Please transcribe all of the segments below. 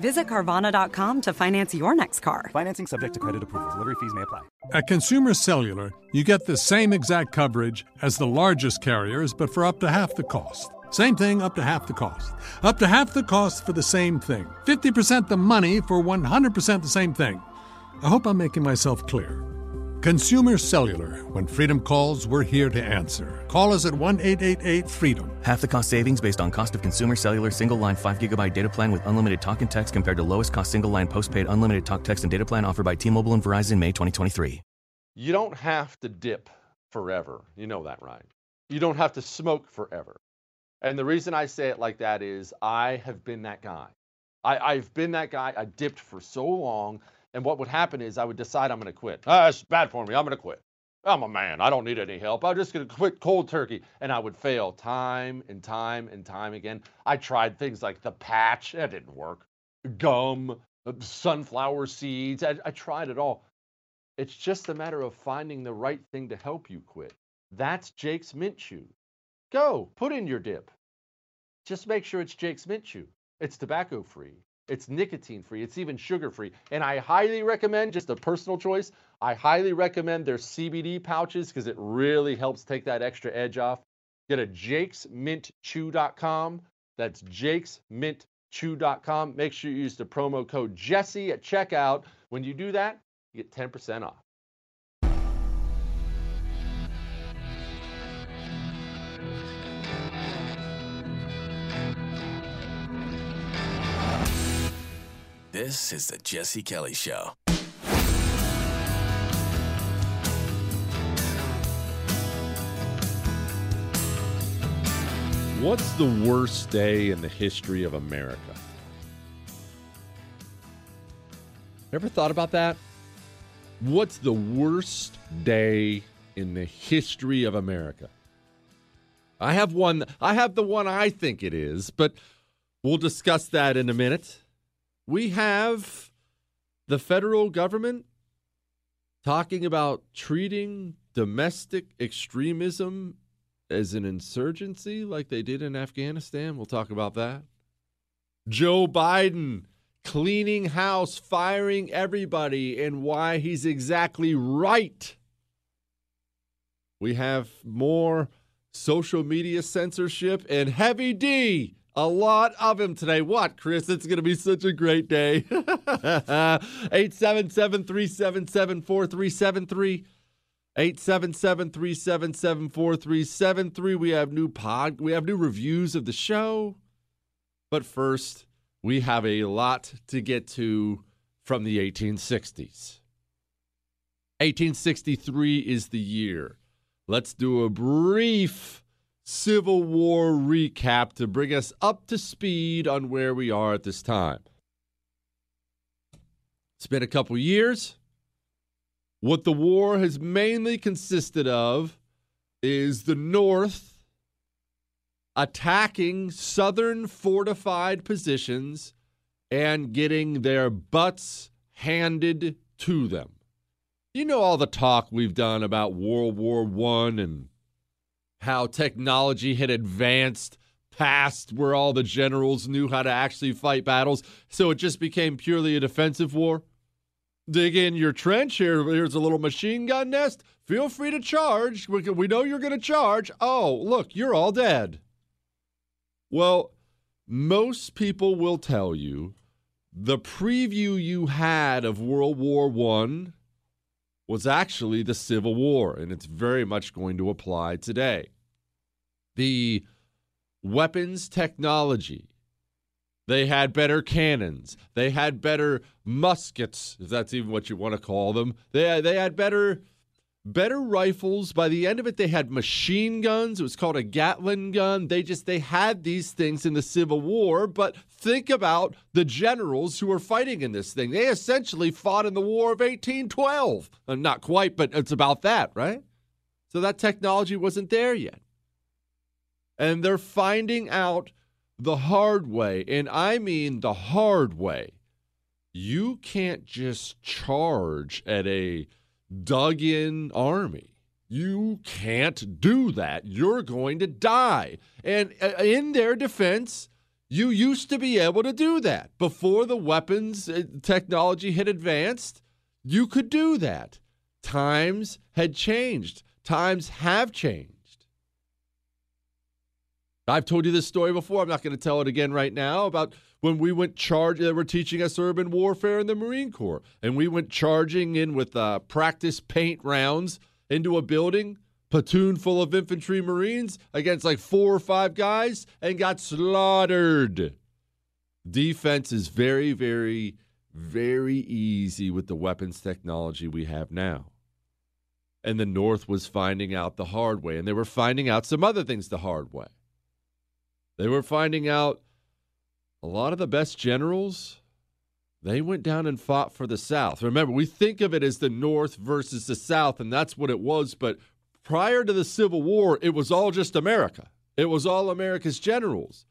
Visit Carvana.com to finance your next car. Financing subject to credit approval. Delivery fees may apply. At Consumer Cellular, you get the same exact coverage as the largest carriers, but for up to half the cost. Same thing, up to half the cost. Up to half the cost for the same thing. 50% the money for 100% the same thing. I hope I'm making myself clear. Consumer Cellular. When freedom calls, we're here to answer. Call us at 1 888 freedom. Half the cost savings based on cost of consumer cellular single line 5 gigabyte data plan with unlimited talk and text compared to lowest cost single line postpaid unlimited talk, text, and data plan offered by T Mobile and Verizon May 2023. You don't have to dip forever. You know that, right? You don't have to smoke forever. And the reason I say it like that is I have been that guy. I, I've been that guy. I dipped for so long. And what would happen is I would decide I'm going to quit. Ah, it's bad for me. I'm going to quit. I'm a man. I don't need any help. I'm just going to quit cold turkey. And I would fail time and time and time again. I tried things like the patch. That didn't work. Gum, uh, sunflower seeds. I, I tried it all. It's just a matter of finding the right thing to help you quit. That's Jake's Mint Chew. Go, put in your dip. Just make sure it's Jake's Mint Chew. It's tobacco free. It's nicotine free. It's even sugar free. And I highly recommend, just a personal choice, I highly recommend their CBD pouches because it really helps take that extra edge off. Get a jakesmintchew.com. That's jakesmintchew.com. Make sure you use the promo code Jesse at checkout. When you do that, you get 10% off. This is the Jesse Kelly Show. What's the worst day in the history of America? Ever thought about that? What's the worst day in the history of America? I have one. I have the one I think it is, but we'll discuss that in a minute. We have the federal government talking about treating domestic extremism as an insurgency like they did in Afghanistan. We'll talk about that. Joe Biden cleaning house, firing everybody, and why he's exactly right. We have more social media censorship and Heavy D. A lot of him today. What, Chris? It's going to be such a great day. 877 377 4373. 877-377-4373. We have new pod we have new reviews of the show. But first, we have a lot to get to from the 1860s. 1863 is the year. let's do a brief Civil War recap to bring us up to speed on where we are at this time. It's been a couple years. What the war has mainly consisted of is the North attacking southern fortified positions and getting their butts handed to them. You know all the talk we've done about World War One and how technology had advanced past where all the generals knew how to actually fight battles, so it just became purely a defensive war. Dig in your trench here. Here's a little machine gun nest. Feel free to charge. We, we know you're going to charge. Oh, look, you're all dead. Well, most people will tell you the preview you had of World War One was actually the Civil War, and it's very much going to apply today. The weapons technology, they had better cannons, they had better muskets, if that's even what you want to call them. They, they had better better rifles. By the end of it, they had machine guns. It was called a Gatling gun. They just they had these things in the Civil War. But think about the generals who were fighting in this thing. They essentially fought in the War of 1812. Uh, not quite, but it's about that, right? So that technology wasn't there yet. And they're finding out the hard way, and I mean the hard way. You can't just charge at a dug in army. You can't do that. You're going to die. And uh, in their defense, you used to be able to do that. Before the weapons uh, technology had advanced, you could do that. Times had changed, times have changed. I've told you this story before. I'm not going to tell it again right now about when we went charge. They were teaching us urban warfare in the Marine Corps, and we went charging in with uh, practice paint rounds into a building, platoon full of infantry Marines against like four or five guys, and got slaughtered. Defense is very, very, very easy with the weapons technology we have now. And the North was finding out the hard way, and they were finding out some other things the hard way. They were finding out a lot of the best generals, they went down and fought for the South. Remember, we think of it as the North versus the South, and that's what it was. But prior to the Civil War, it was all just America, it was all America's generals.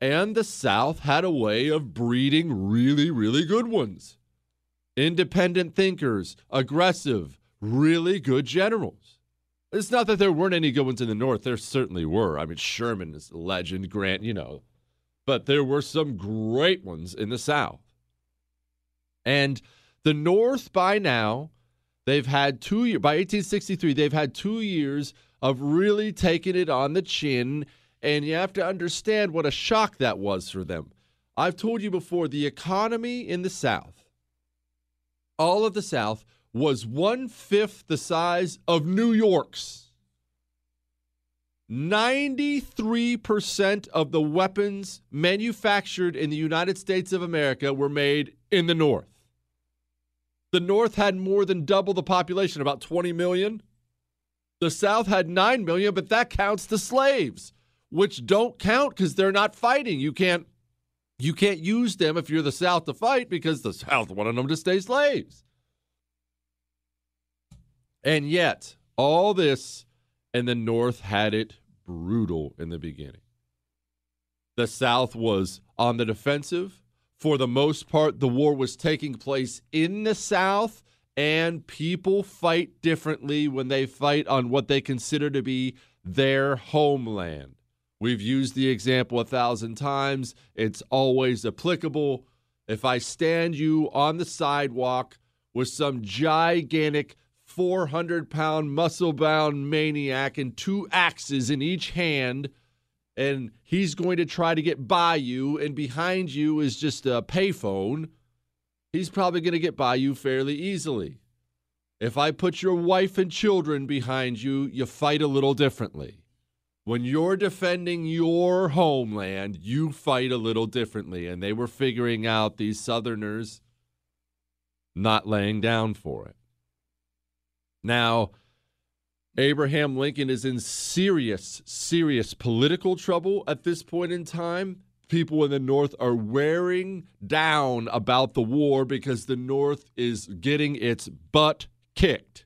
And the South had a way of breeding really, really good ones independent thinkers, aggressive, really good generals. It's not that there weren't any good ones in the North. There certainly were. I mean, Sherman is a legend. Grant, you know, but there were some great ones in the South. And the North, by now, they've had two years, by 1863, they've had two years of really taking it on the chin. And you have to understand what a shock that was for them. I've told you before the economy in the South, all of the South, was one fifth the size of New York's. 93% of the weapons manufactured in the United States of America were made in the North. The North had more than double the population, about 20 million. The South had 9 million, but that counts the slaves, which don't count because they're not fighting. You can't you can't use them if you're the South to fight because the South wanted them to stay slaves. And yet, all this and the North had it brutal in the beginning. The South was on the defensive. For the most part, the war was taking place in the South, and people fight differently when they fight on what they consider to be their homeland. We've used the example a thousand times, it's always applicable. If I stand you on the sidewalk with some gigantic 400 pound muscle bound maniac and two axes in each hand. And he's going to try to get by you, and behind you is just a payphone. He's probably going to get by you fairly easily. If I put your wife and children behind you, you fight a little differently. When you're defending your homeland, you fight a little differently. And they were figuring out these Southerners not laying down for it. Now, Abraham Lincoln is in serious, serious political trouble at this point in time. People in the North are wearing down about the war because the North is getting its butt kicked.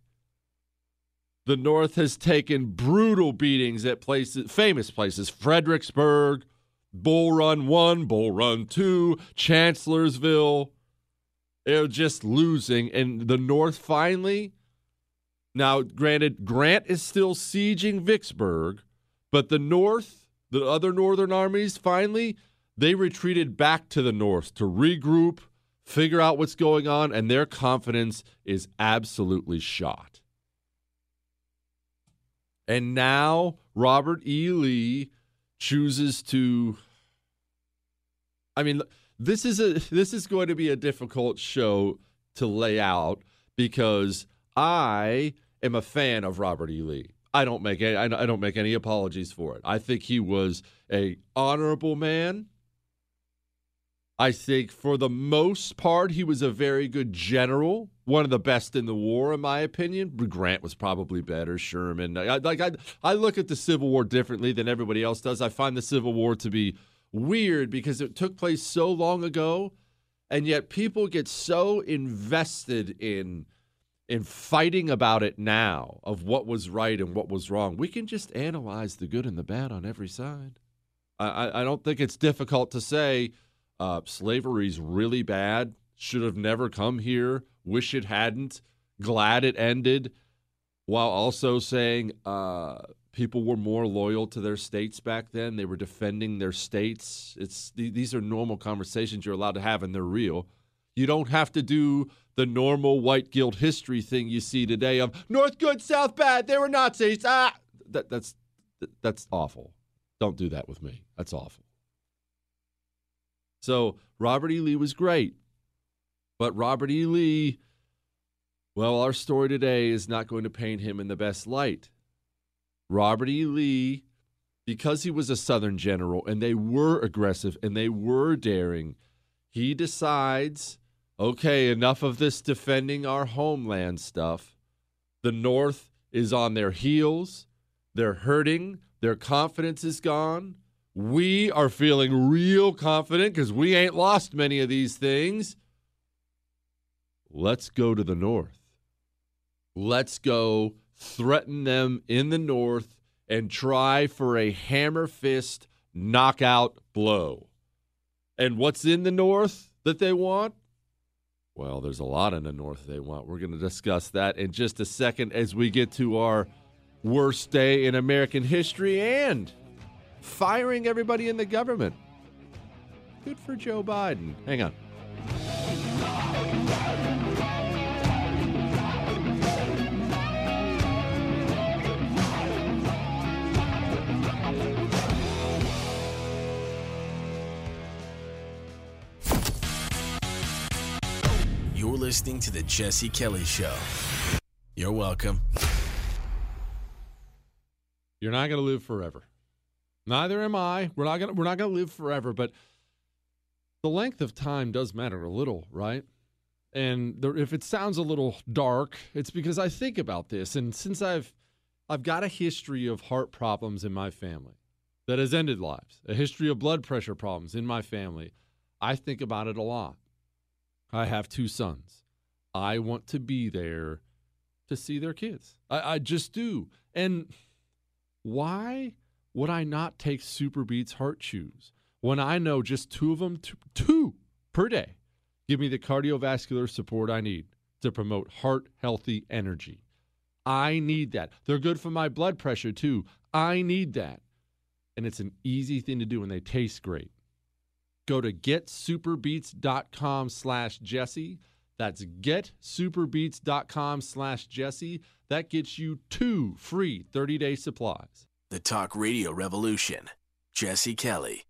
The North has taken brutal beatings at places, famous places, Fredericksburg, Bull Run 1, Bull Run 2, Chancellorsville. They're just losing. And the North finally now, granted, Grant is still sieging Vicksburg, but the North, the other Northern armies, finally, they retreated back to the North to regroup, figure out what's going on, and their confidence is absolutely shot. And now Robert E. Lee chooses to. I mean, this is a this is going to be a difficult show to lay out because I am a fan of Robert E. Lee. I don't make any, I don't make any apologies for it. I think he was a honorable man. I think for the most part he was a very good general, one of the best in the war in my opinion. Grant was probably better, Sherman. I, like I I look at the Civil War differently than everybody else does. I find the Civil War to be weird because it took place so long ago and yet people get so invested in in fighting about it now of what was right and what was wrong, we can just analyze the good and the bad on every side. I, I don't think it's difficult to say uh, slavery's really bad, should have never come here, wish it hadn't, glad it ended, while also saying uh, people were more loyal to their states back then. They were defending their states. It's these are normal conversations you're allowed to have, and they're real. You don't have to do the normal white guilt history thing you see today of North good, South bad. They were Nazis. Ah, that, that's that's awful. Don't do that with me. That's awful. So Robert E. Lee was great, but Robert E. Lee, well, our story today is not going to paint him in the best light. Robert E. Lee, because he was a Southern general and they were aggressive and they were daring, he decides okay, enough of this defending our homeland stuff. The North is on their heels. They're hurting. Their confidence is gone. We are feeling real confident because we ain't lost many of these things. Let's go to the North. Let's go threaten them in the North and try for a hammer fist knockout blow. And what's in the North that they want? Well, there's a lot in the North they want. We're going to discuss that in just a second as we get to our worst day in American history and firing everybody in the government. Good for Joe Biden. Hang on. Listening to the Jesse Kelly Show. You're welcome. You're not going to live forever. Neither am I. We're not going to we're not going to live forever, but the length of time does matter a little, right? And there, if it sounds a little dark, it's because I think about this and since I've I've got a history of heart problems in my family that has ended lives, a history of blood pressure problems in my family. I think about it a lot. I have two sons. I want to be there to see their kids. I, I just do. And why would I not take Super Beats Heart Chews when I know just two of them, two, two per day, give me the cardiovascular support I need to promote heart healthy energy? I need that. They're good for my blood pressure too. I need that. And it's an easy thing to do and they taste great. Go to getsuperbeats.com slash Jesse. That's getsuperbeats.com slash Jesse. That gets you two free 30 day supplies. The Talk Radio Revolution. Jesse Kelly.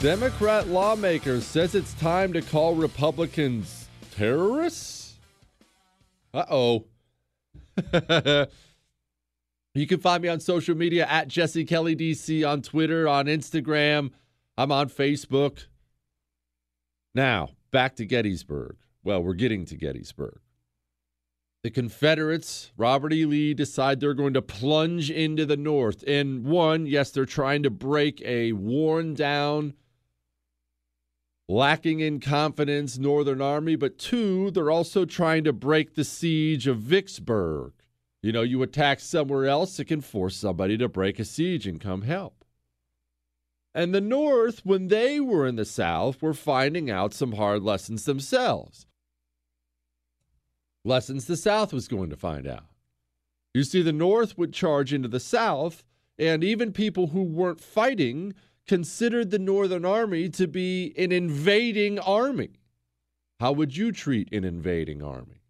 Democrat lawmaker says it's time to call Republicans terrorists. Uh oh. you can find me on social media at Jesse Kelly DC on Twitter, on Instagram. I'm on Facebook. Now, back to Gettysburg. Well, we're getting to Gettysburg. The Confederates, Robert E. Lee, decide they're going to plunge into the North. And one, yes, they're trying to break a worn down, lacking in confidence Northern Army. But two, they're also trying to break the siege of Vicksburg. You know, you attack somewhere else, it can force somebody to break a siege and come help. And the North, when they were in the South, were finding out some hard lessons themselves. Lessons the South was going to find out. You see, the North would charge into the South, and even people who weren't fighting considered the Northern Army to be an invading army. How would you treat an invading army?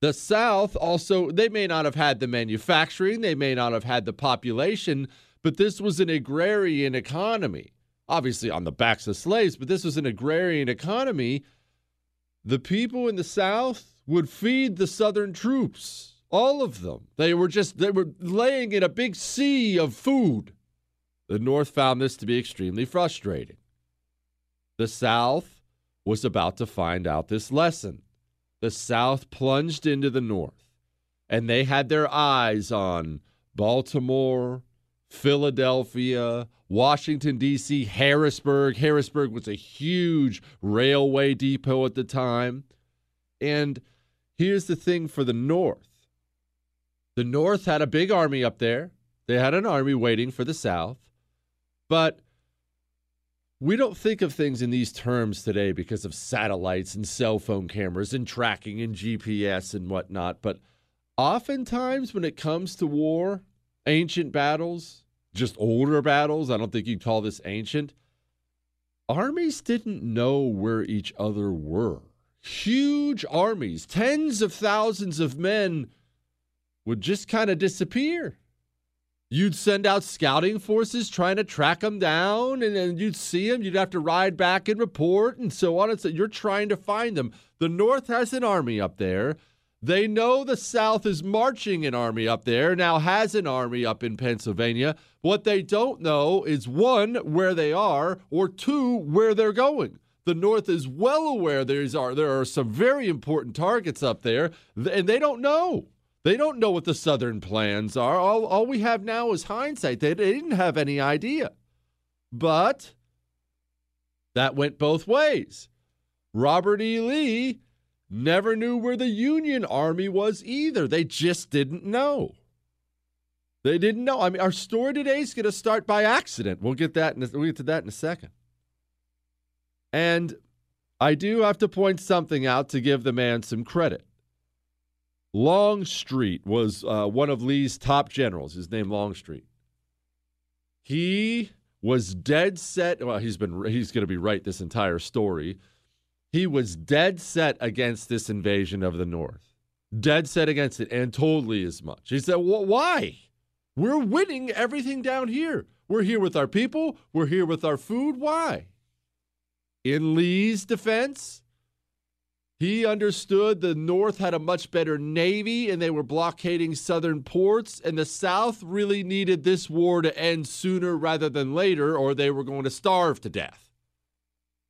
The South also, they may not have had the manufacturing, they may not have had the population, but this was an agrarian economy. Obviously, on the backs of slaves, but this was an agrarian economy the people in the South would feed the Southern troops, all of them. They were just, they were laying in a big sea of food. The North found this to be extremely frustrating. The South was about to find out this lesson. The South plunged into the North, and they had their eyes on Baltimore, Philadelphia, Washington, D.C., Harrisburg. Harrisburg was a huge railway depot at the time. And here's the thing for the North the North had a big army up there, they had an army waiting for the South. But we don't think of things in these terms today because of satellites and cell phone cameras and tracking and GPS and whatnot. But oftentimes, when it comes to war, ancient battles, just older battles. I don't think you'd call this ancient. Armies didn't know where each other were. Huge armies, tens of thousands of men would just kind of disappear. You'd send out scouting forces trying to track them down, and then you'd see them. You'd have to ride back and report, and so on. And so you're trying to find them. The North has an army up there. They know the South is marching an army up there, now has an army up in Pennsylvania. What they don't know is one, where they are, or two, where they're going. The North is well aware there's are there are some very important targets up there, and they don't know. They don't know what the Southern plans are. All, all we have now is hindsight. They, they didn't have any idea. But that went both ways. Robert E. Lee never knew where the Union Army was either. They just didn't know. They didn't know. I mean, our story today is going to start by accident. We'll get that. A, we'll get to that in a second. And I do have to point something out to give the man some credit. Longstreet was uh, one of Lee's top generals. His name Longstreet. He was dead set. Well, he's been he's going to be right this entire story he was dead set against this invasion of the North. Dead set against it, and told Lee as much. He said, well, Why? We're winning everything down here. We're here with our people. We're here with our food. Why? In Lee's defense, he understood the North had a much better Navy and they were blockading southern ports, and the South really needed this war to end sooner rather than later, or they were going to starve to death.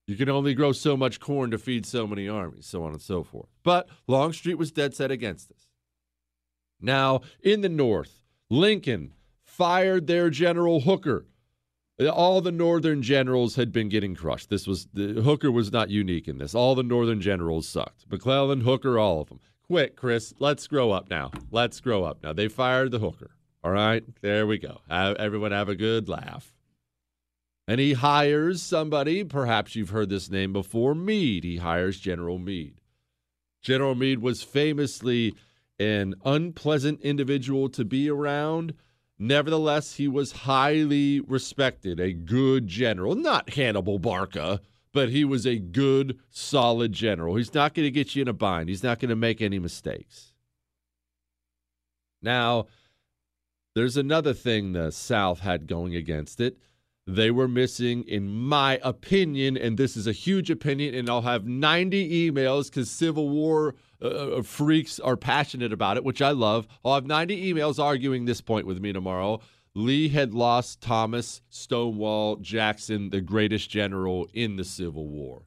You can only grow so much corn to feed so many armies, so on and so forth. But Longstreet was dead set against this. Now, in the North, Lincoln fired their General Hooker. All the Northern generals had been getting crushed. This was the, Hooker was not unique in this. All the Northern generals sucked. McClellan, Hooker, all of them. Quick, Chris, let's grow up now. Let's grow up now. They fired the Hooker. All right, there we go. Have, everyone have a good laugh and he hires somebody, perhaps you've heard this name before, Meade. He hires General Meade. General Meade was famously an unpleasant individual to be around. Nevertheless, he was highly respected, a good general. Not Hannibal Barca, but he was a good, solid general. He's not going to get you in a bind, he's not going to make any mistakes. Now, there's another thing the South had going against it they were missing, in my opinion, and this is a huge opinion, and I'll have 90 emails because Civil War uh, uh, freaks are passionate about it, which I love. I'll have 90 emails arguing this point with me tomorrow. Lee had lost Thomas Stonewall Jackson, the greatest general in the Civil War.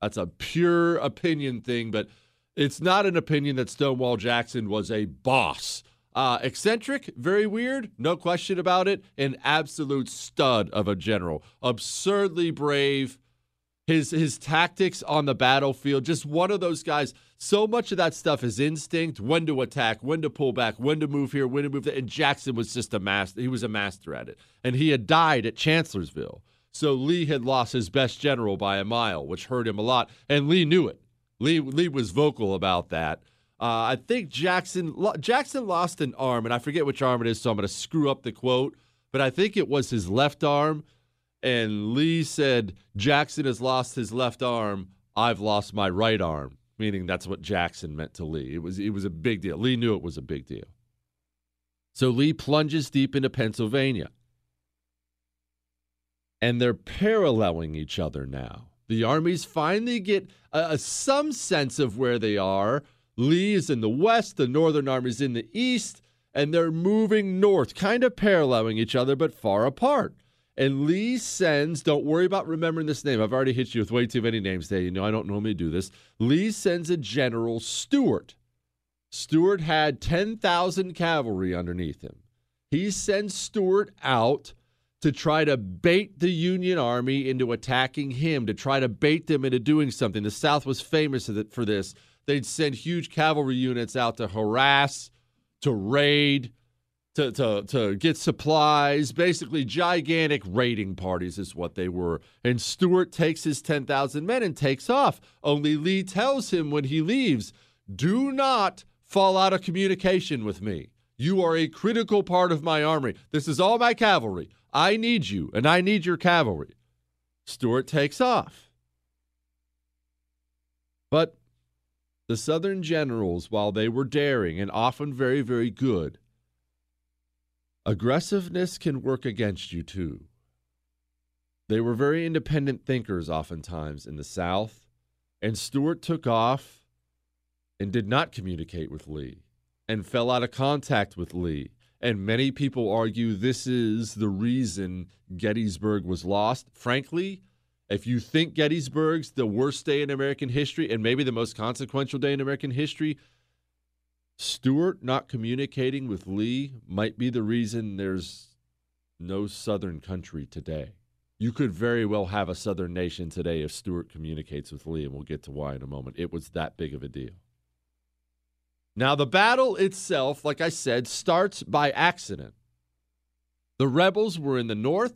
That's a pure opinion thing, but it's not an opinion that Stonewall Jackson was a boss. Uh, eccentric, very weird, no question about it. An absolute stud of a general, absurdly brave. His his tactics on the battlefield, just one of those guys. So much of that stuff is instinct: when to attack, when to pull back, when to move here, when to move there. And Jackson was just a master. He was a master at it, and he had died at Chancellorsville. So Lee had lost his best general by a mile, which hurt him a lot, and Lee knew it. Lee Lee was vocal about that. Uh, I think Jackson Jackson lost an arm, and I forget which arm it is, so I'm going to screw up the quote. But I think it was his left arm, and Lee said Jackson has lost his left arm. I've lost my right arm, meaning that's what Jackson meant to Lee. It was it was a big deal. Lee knew it was a big deal. So Lee plunges deep into Pennsylvania, and they're paralleling each other now. The armies finally get a, a, some sense of where they are Lee is in the west, the Northern Army's in the east, and they're moving north, kind of paralleling each other, but far apart. And Lee sends, don't worry about remembering this name. I've already hit you with way too many names today. You know, I don't normally do this. Lee sends a General Stuart. Stuart had 10,000 cavalry underneath him. He sends Stuart out to try to bait the Union Army into attacking him, to try to bait them into doing something. The South was famous for this They'd send huge cavalry units out to harass, to raid, to, to, to get supplies. Basically, gigantic raiding parties is what they were. And Stuart takes his 10,000 men and takes off. Only Lee tells him when he leaves do not fall out of communication with me. You are a critical part of my army. This is all my cavalry. I need you, and I need your cavalry. Stuart takes off. But the Southern generals, while they were daring and often very, very good, aggressiveness can work against you too. They were very independent thinkers, oftentimes, in the South, and Stuart took off and did not communicate with Lee and fell out of contact with Lee. And many people argue this is the reason Gettysburg was lost. Frankly, if you think Gettysburg's the worst day in American history and maybe the most consequential day in American history, Stuart not communicating with Lee might be the reason there's no Southern country today. You could very well have a Southern nation today if Stuart communicates with Lee, and we'll get to why in a moment. It was that big of a deal. Now, the battle itself, like I said, starts by accident. The rebels were in the north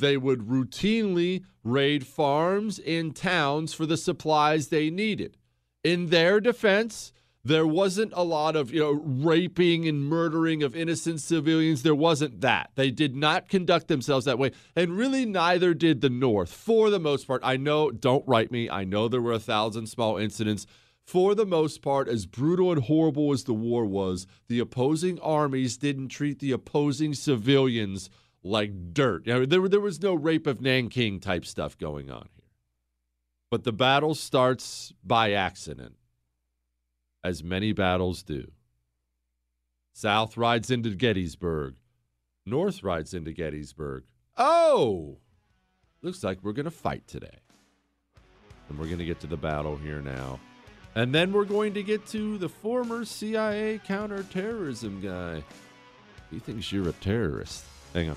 they would routinely raid farms and towns for the supplies they needed. In their defense, there wasn't a lot of you know raping and murdering of innocent civilians. There wasn't that. They did not conduct themselves that way. And really neither did the north. For the most part i know don't write me i know there were a thousand small incidents. For the most part as brutal and horrible as the war was the opposing armies didn't treat the opposing civilians like dirt. You know, there, there was no rape of Nanking type stuff going on here. But the battle starts by accident, as many battles do. South rides into Gettysburg. North rides into Gettysburg. Oh, looks like we're going to fight today. And we're going to get to the battle here now. And then we're going to get to the former CIA counterterrorism guy. He thinks you're a terrorist. Hang on.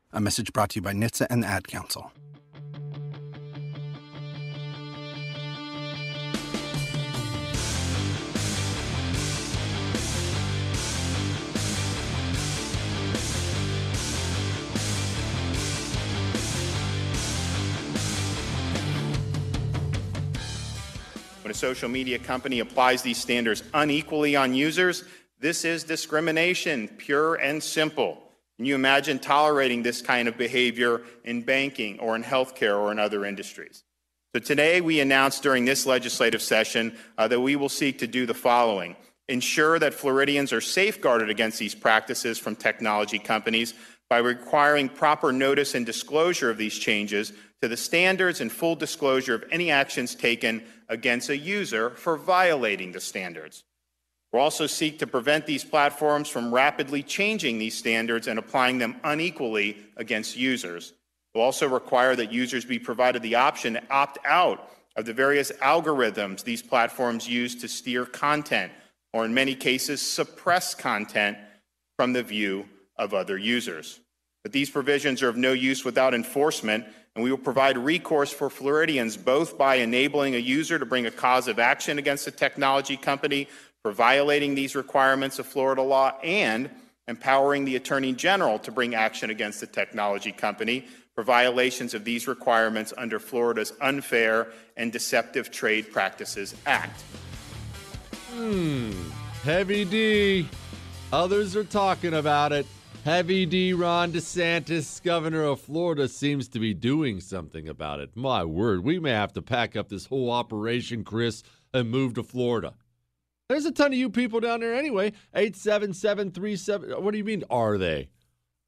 A message brought to you by NHTSA and the Ad Council. When a social media company applies these standards unequally on users, this is discrimination, pure and simple. Can you imagine tolerating this kind of behavior in banking or in healthcare or in other industries? So today we announced during this legislative session uh, that we will seek to do the following. Ensure that Floridians are safeguarded against these practices from technology companies by requiring proper notice and disclosure of these changes to the standards and full disclosure of any actions taken against a user for violating the standards. We'll also seek to prevent these platforms from rapidly changing these standards and applying them unequally against users. We'll also require that users be provided the option to opt out of the various algorithms these platforms use to steer content, or in many cases, suppress content from the view of other users. But these provisions are of no use without enforcement, and we will provide recourse for Floridians both by enabling a user to bring a cause of action against a technology company for violating these requirements of Florida law and empowering the Attorney General to bring action against the technology company for violations of these requirements under Florida's Unfair and Deceptive Trade Practices Act. Hmm. Heavy D. Others are talking about it. Heavy D. Ron DeSantis, governor of Florida, seems to be doing something about it. My word, we may have to pack up this whole operation, Chris, and move to Florida. There's a ton of you people down there anyway. 87737. What do you mean, are they?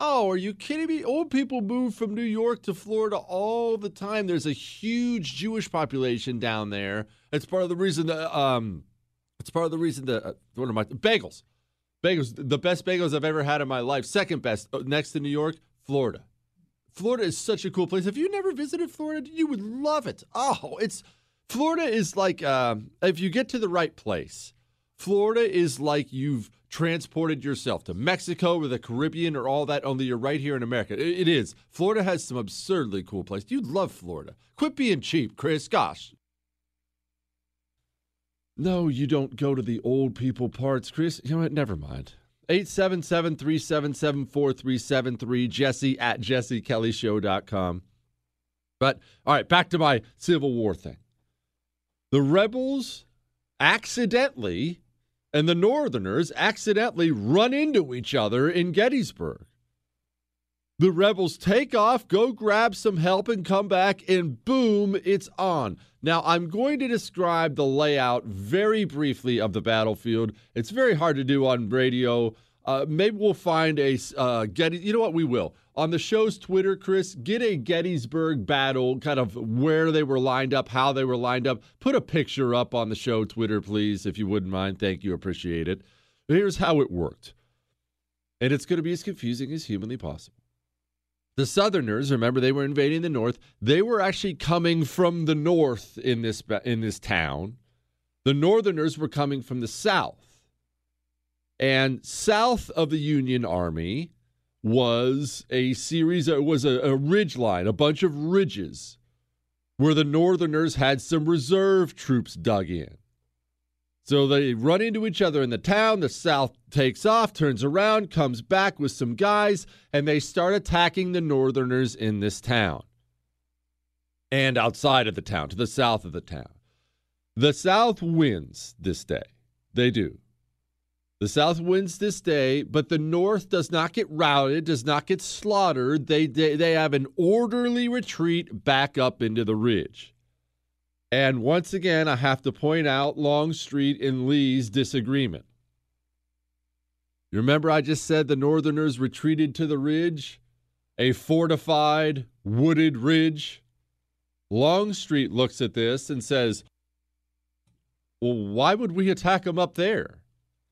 Oh, are you kidding me? Old people move from New York to Florida all the time. There's a huge Jewish population down there. It's part of the reason that, um, it's part of the reason that, uh, what my, bagels. Bagels, the best bagels I've ever had in my life. Second best, uh, next to New York, Florida. Florida is such a cool place. If you never visited Florida, you would love it. Oh, it's Florida is like um, if you get to the right place. Florida is like you've transported yourself to Mexico or the Caribbean or all that, only you're right here in America. It, is. Florida has some absurdly cool places. You'd love Florida. Quit being cheap, Chris. Gosh. No, you don't go to the old people parts, Chris. You know what? Never mind. 877 377 4373, jesse at jessekellyshow.com. But, all right, back to my Civil War thing. The rebels accidentally and the Northerners accidentally run into each other in Gettysburg. The rebels take off, go grab some help, and come back, and boom, it's on. Now, I'm going to describe the layout very briefly of the battlefield. It's very hard to do on radio. Uh, maybe we'll find a uh, Getty. You know what? We will on the show's Twitter, Chris. Get a Gettysburg battle, kind of where they were lined up, how they were lined up. Put a picture up on the show Twitter, please, if you wouldn't mind. Thank you, appreciate it. Here's how it worked, and it's going to be as confusing as humanly possible. The Southerners, remember, they were invading the North. They were actually coming from the North in this in this town. The Northerners were coming from the South. And south of the Union Army was a series, it was a, a ridge line, a bunch of ridges where the Northerners had some reserve troops dug in. So they run into each other in the town. The South takes off, turns around, comes back with some guys, and they start attacking the Northerners in this town and outside of the town, to the south of the town. The South wins this day. They do. The South wins this day, but the North does not get routed, does not get slaughtered. They, they, they have an orderly retreat back up into the ridge. And once again, I have to point out Longstreet and Lee's disagreement. You remember I just said the Northerners retreated to the ridge, a fortified, wooded ridge? Longstreet looks at this and says, Well, why would we attack them up there?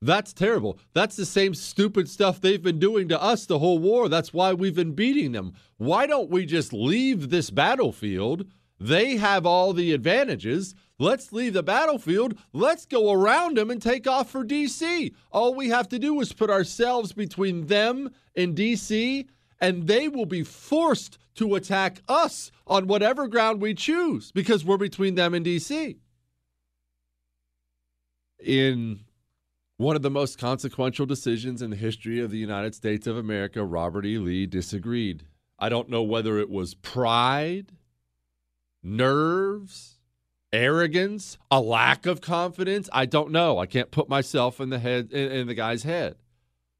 That's terrible. That's the same stupid stuff they've been doing to us the whole war. That's why we've been beating them. Why don't we just leave this battlefield? They have all the advantages. Let's leave the battlefield. Let's go around them and take off for DC. All we have to do is put ourselves between them and DC, and they will be forced to attack us on whatever ground we choose because we're between them and DC. In one of the most consequential decisions in the history of the United States of America, Robert E. Lee disagreed. I don't know whether it was pride, nerves, arrogance, a lack of confidence. I don't know. I can't put myself in the head in, in the guy's head.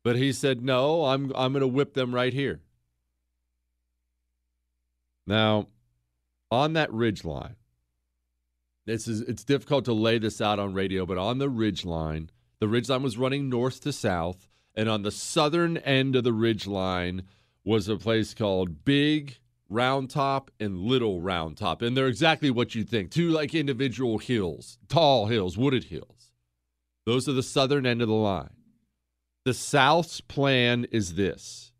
But he said, "No, I'm I'm going to whip them right here." Now, on that ridge line, this is it's difficult to lay this out on radio, but on the ridge line, the ridge line was running north to south, and on the southern end of the ridge line was a place called Big Round Top and Little Round Top. And they're exactly what you think. Two like individual hills, tall hills, wooded hills. Those are the southern end of the line. The South's plan is this.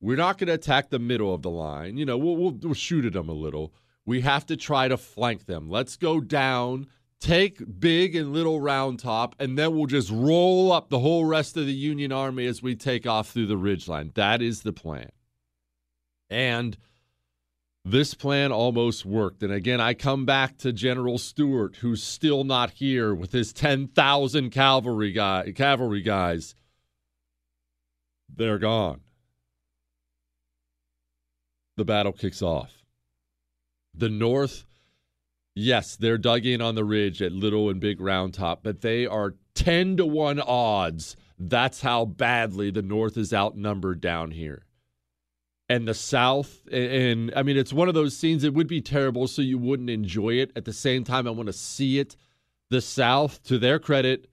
We're not going to attack the middle of the line. You know, we'll, we'll, we'll shoot at them a little. We have to try to flank them. Let's go down, take big and little round top, and then we'll just roll up the whole rest of the Union Army as we take off through the ridgeline. That is the plan. And this plan almost worked. And again, I come back to General Stuart, who's still not here with his 10,000 cavalry guy, cavalry guys. They're gone. The battle kicks off. The North, yes, they're dug in on the ridge at Little and Big Round Top, but they are 10 to 1 odds. That's how badly the North is outnumbered down here and the South. And, I mean, it's one of those scenes. It would be terrible, so you wouldn't enjoy it. At the same time, I want to see it. The South, to their credit,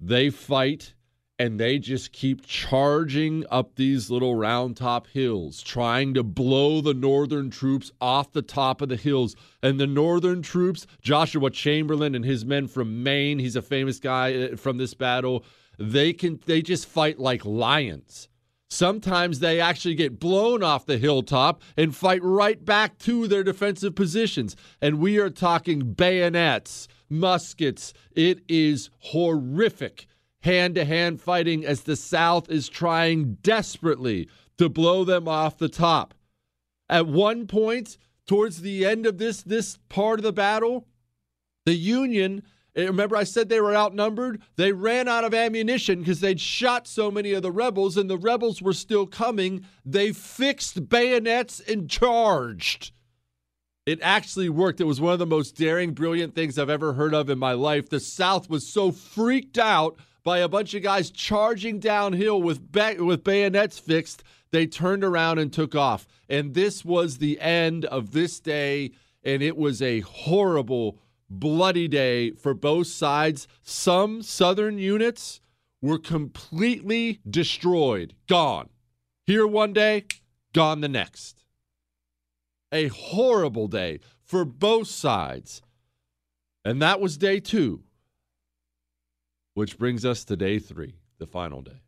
they fight and they just keep charging up these little round top hills, trying to blow the Northern troops off the top of the hills. And the Northern troops, Joshua Chamberlain and his men from Maine, he's a famous guy uh, from this battle. They can they just fight like lions Sometimes they actually get blown off the hilltop and fight right back to their defensive positions. And we are talking bayonets, muskets. It is horrific hand to hand fighting as the South is trying desperately to blow them off the top. At one point, towards the end of this, this part of the battle, the Union eh, Remember, I said they were outnumbered? They ran out of ammunition because they'd shot so many of the rebels, and the rebels were still coming. They fixed bayonets and charged. It actually worked. It was one of the most daring, brilliant things I've ever heard of in my life. The South was so freaked out by a bunch of guys charging downhill with, ba- with bayonets fixed, they turned around and took off. And this was the end of this day, and it was a horrible bloody day for both sides. Some Southern units were completely destroyed, gone. Here one day, gone the next. A horrible day for both sides. And that was day two, which brings us to day three, the final day.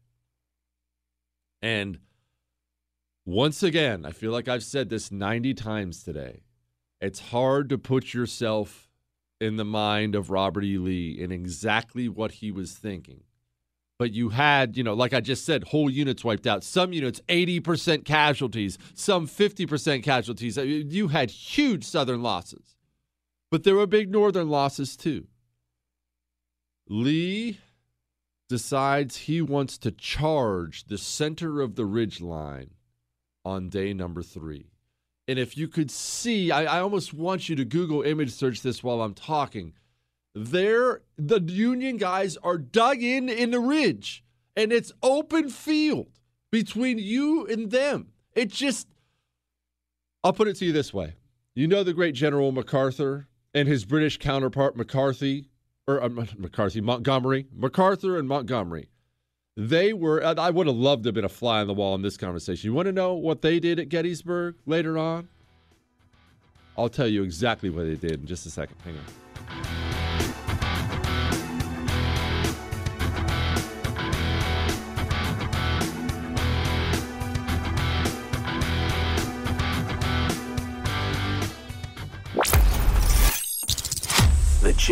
And once again, I feel like I've said this 90 times today. It's hard to put yourself in the mind of Robert E. Lee and exactly what he was thinking. But you had, you know, like I just said, whole units wiped out. Some units, 80% casualties, some 50% casualties. You had huge Southern losses. But there were big Northern losses too. Lee decides he wants to charge the center of the ridge line on day number three. And if you could see, I, I almost want you to Google image search this while I'm talking. There, the Union guys are dug in in the ridge, and it's open field between you and them. It just, I'll put it to you this way. You know the great General MacArthur and his British counterpart McCarthy, or uh, McCarthy, Montgomery, MacArthur and Montgomery. They were, I would have loved to have been a fly on the wall in this conversation. You want to know what they did at Gettysburg later on? I'll tell you exactly what they did in just a second. Hang on.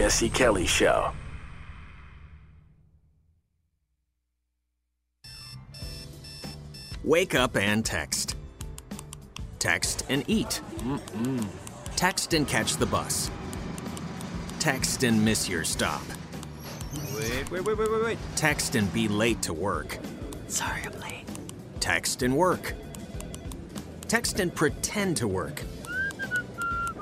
Jesse Kelly Show. Wake up and text. Text and eat. Mm-mm. Text and catch the bus. Text and miss your stop. Wait, wait, wait, wait, wait, wait. Text and be late to work. Sorry, I'm late. Text and work. Text and pretend to work.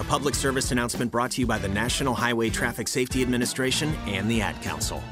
A public service announcement brought to you by the National Highway Traffic Safety Administration and the Ad Council.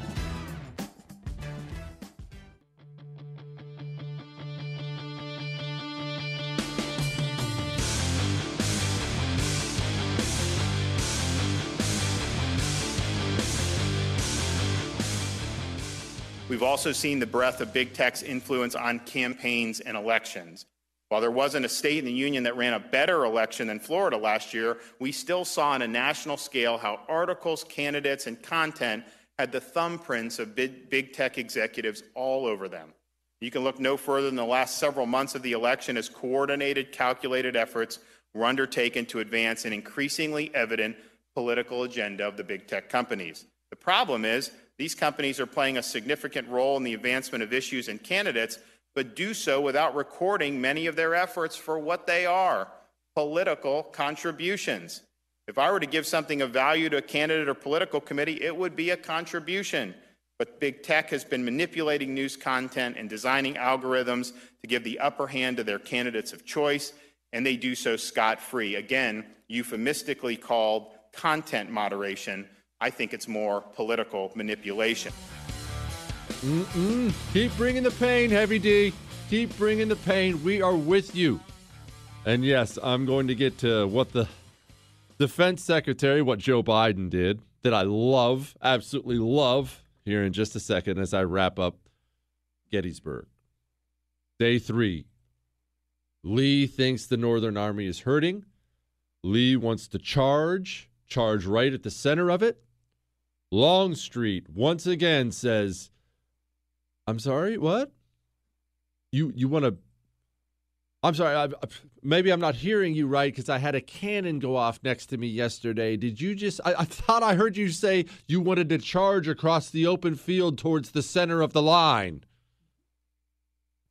We've also seen the breadth of big tech's influence on campaigns and elections. While there wasn't a state in the union that ran a better election than Florida last year, we still saw on a national scale how articles, candidates, and content had the thumbprints of big, big tech executives all over them. You can look no further than the last several months of the election as coordinated, calculated efforts were undertaken to advance an increasingly evident political agenda of the big tech companies. The problem is, these companies are playing a significant role in the advancement of issues and candidates, but do so without recording many of their efforts for what they are political contributions. If I were to give something of value to a candidate or political committee, it would be a contribution. But big tech has been manipulating news content and designing algorithms to give the upper hand to their candidates of choice, and they do so scot free. Again, euphemistically called content moderation. I think it's more political manipulation. Mm-mm. Keep bringing the pain, Heavy D. Keep bringing the pain. We are with you. And yes, I'm going to get to what the defense secretary, what Joe Biden did, that I love, absolutely love, here in just a second as I wrap up Gettysburg. Day three. Lee thinks the Northern Army is hurting. Lee wants to charge, charge right at the center of it. Longstreet once again says, I'm sorry, what? You you want to I'm sorry, I, maybe I'm not hearing you right because I had a cannon go off next to me yesterday. Did you just I, I thought I heard you say you wanted to charge across the open field towards the center of the line.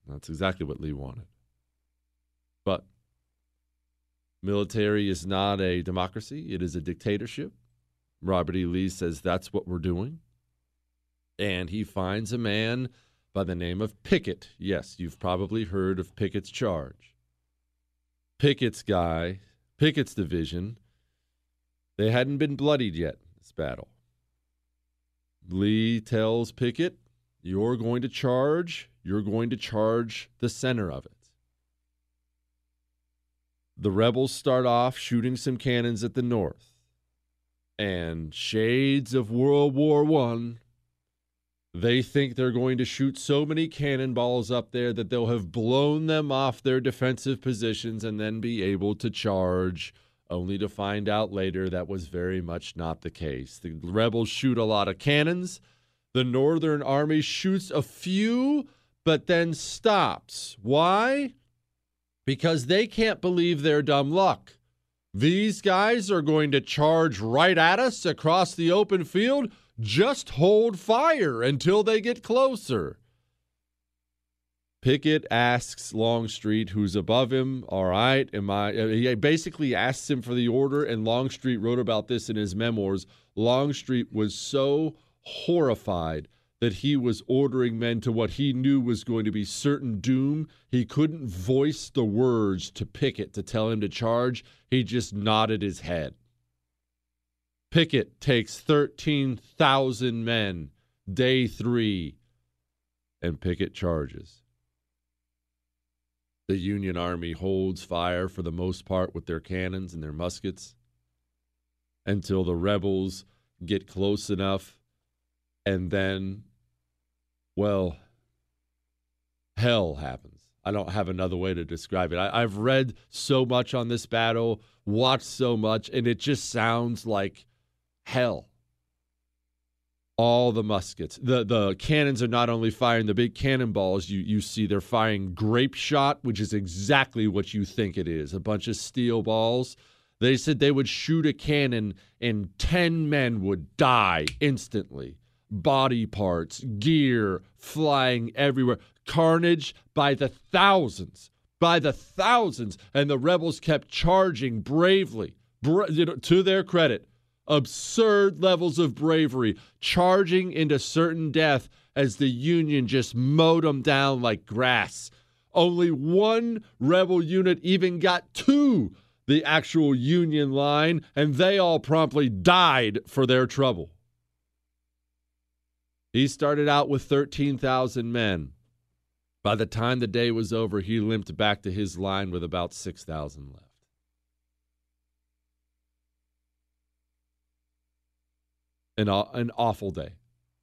That's exactly what Lee wanted. But military is not a democracy, it is a dictatorship. Robert E. Lee says that's what we're doing. And he finds a man by the name of Pickett. Yes, you've probably heard of Pickett's charge. Pickett's guy, Pickett's division, they hadn't been bloodied yet, this battle. Lee tells Pickett, You're going to charge, you're going to charge the center of it. The rebels start off shooting some cannons at the north and shades of World War One. They think they're going to shoot so many cannonballs up there that they'll have blown them off their defensive positions and then be able to charge, only to find out later that was very much not the case. The rebels shoot a lot of cannons. The Northern Army shoots a few, but then stops. Why? Because they can't believe their dumb luck. These guys are going to charge right at us across the open field. Just hold fire until they get closer. Pickett asks Longstreet, who's above him, All right, am I? Uh, he basically asks him for the order, and Longstreet wrote about this in his memoirs. Longstreet was so horrified that he was ordering men to what he knew was going to be certain doom. He couldn't voice the words to Pickett to tell him to charge. He just nodded his head. Pickett takes 13,000 men, day three, and Pickett charges. The Union Army holds fire for the most part with their cannons and their muskets until the rebels get close enough, and then, well, hell happens. I don't have another way to describe it. I, I've read so much on this battle, watched so much, and it just sounds like hell all the muskets. The the cannons are not only firing the big cannonballs, you you see they're firing grape shot, which is exactly what you think it is. A bunch of steel balls. They said they would shoot a cannon and 10 men would die instantly. Body parts, gear flying everywhere. Carnage by the thousands. By the thousands. And the rebels kept charging bravely. Bra- you know, to their credit, absurd levels of bravery, charging into certain death as the Union just mowed them down like grass. Only one rebel unit even got to the actual Union line, and they all promptly died for their trouble. He started out with 13,000 men. By the time the day was over, he limped back to his line with about 6,000 left. An, an awful day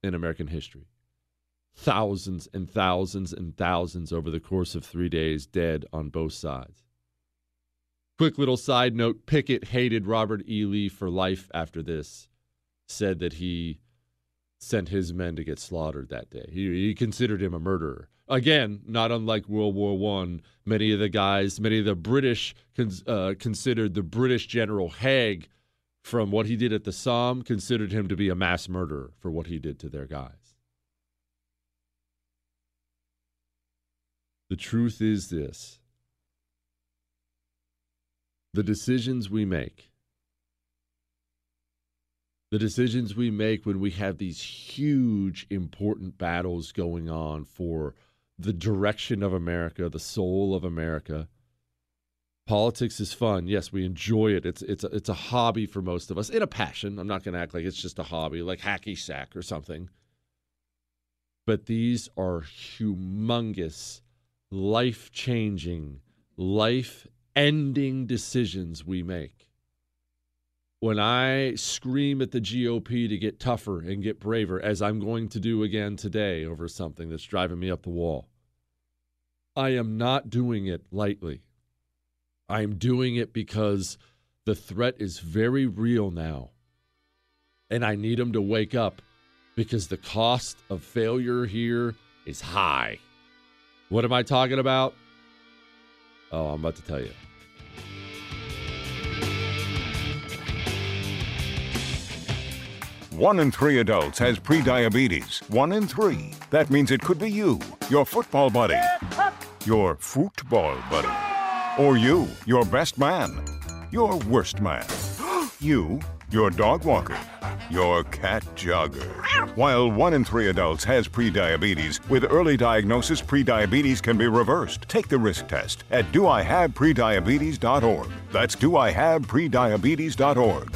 in American history. Thousands and thousands and thousands over the course of three days dead on both sides. Quick little side note Pickett hated Robert E. Lee for life after this, said that he sent his men to get slaughtered that day. He, he considered him a murderer. Again, not unlike World War One, many of the guys, many of the British uh, considered the British General Haig from what he did at the Somme considered him to be a mass murderer for what he did to their guys. The truth is this the decisions we make, the decisions we make when we have these huge, important battles going on for the direction of America, the soul of America, Politics is fun. Yes, we enjoy it. It's it's a, it's a hobby for most of us, in a passion. I'm not going to act like it's just a hobby, like hacky sack or something. But these are humongous, life changing, life ending decisions we make. When I scream at the GOP to get tougher and get braver, as I'm going to do again today over something that's driving me up the wall, I am not doing it lightly. I'm doing it because the threat is very real now. And I need them to wake up because the cost of failure here is high. What am I talking about? Oh, I'm about to tell you. One in three adults has prediabetes. One in three. That means it could be you, your football buddy, your football buddy or you, your best man. Your worst man. you, your dog walker. Your cat jogger. While one in three adults has prediabetes, with early diagnosis, prediabetes can be reversed. Take the risk test at doihaveprediabetes.org. That's doihaveprediabetes.org.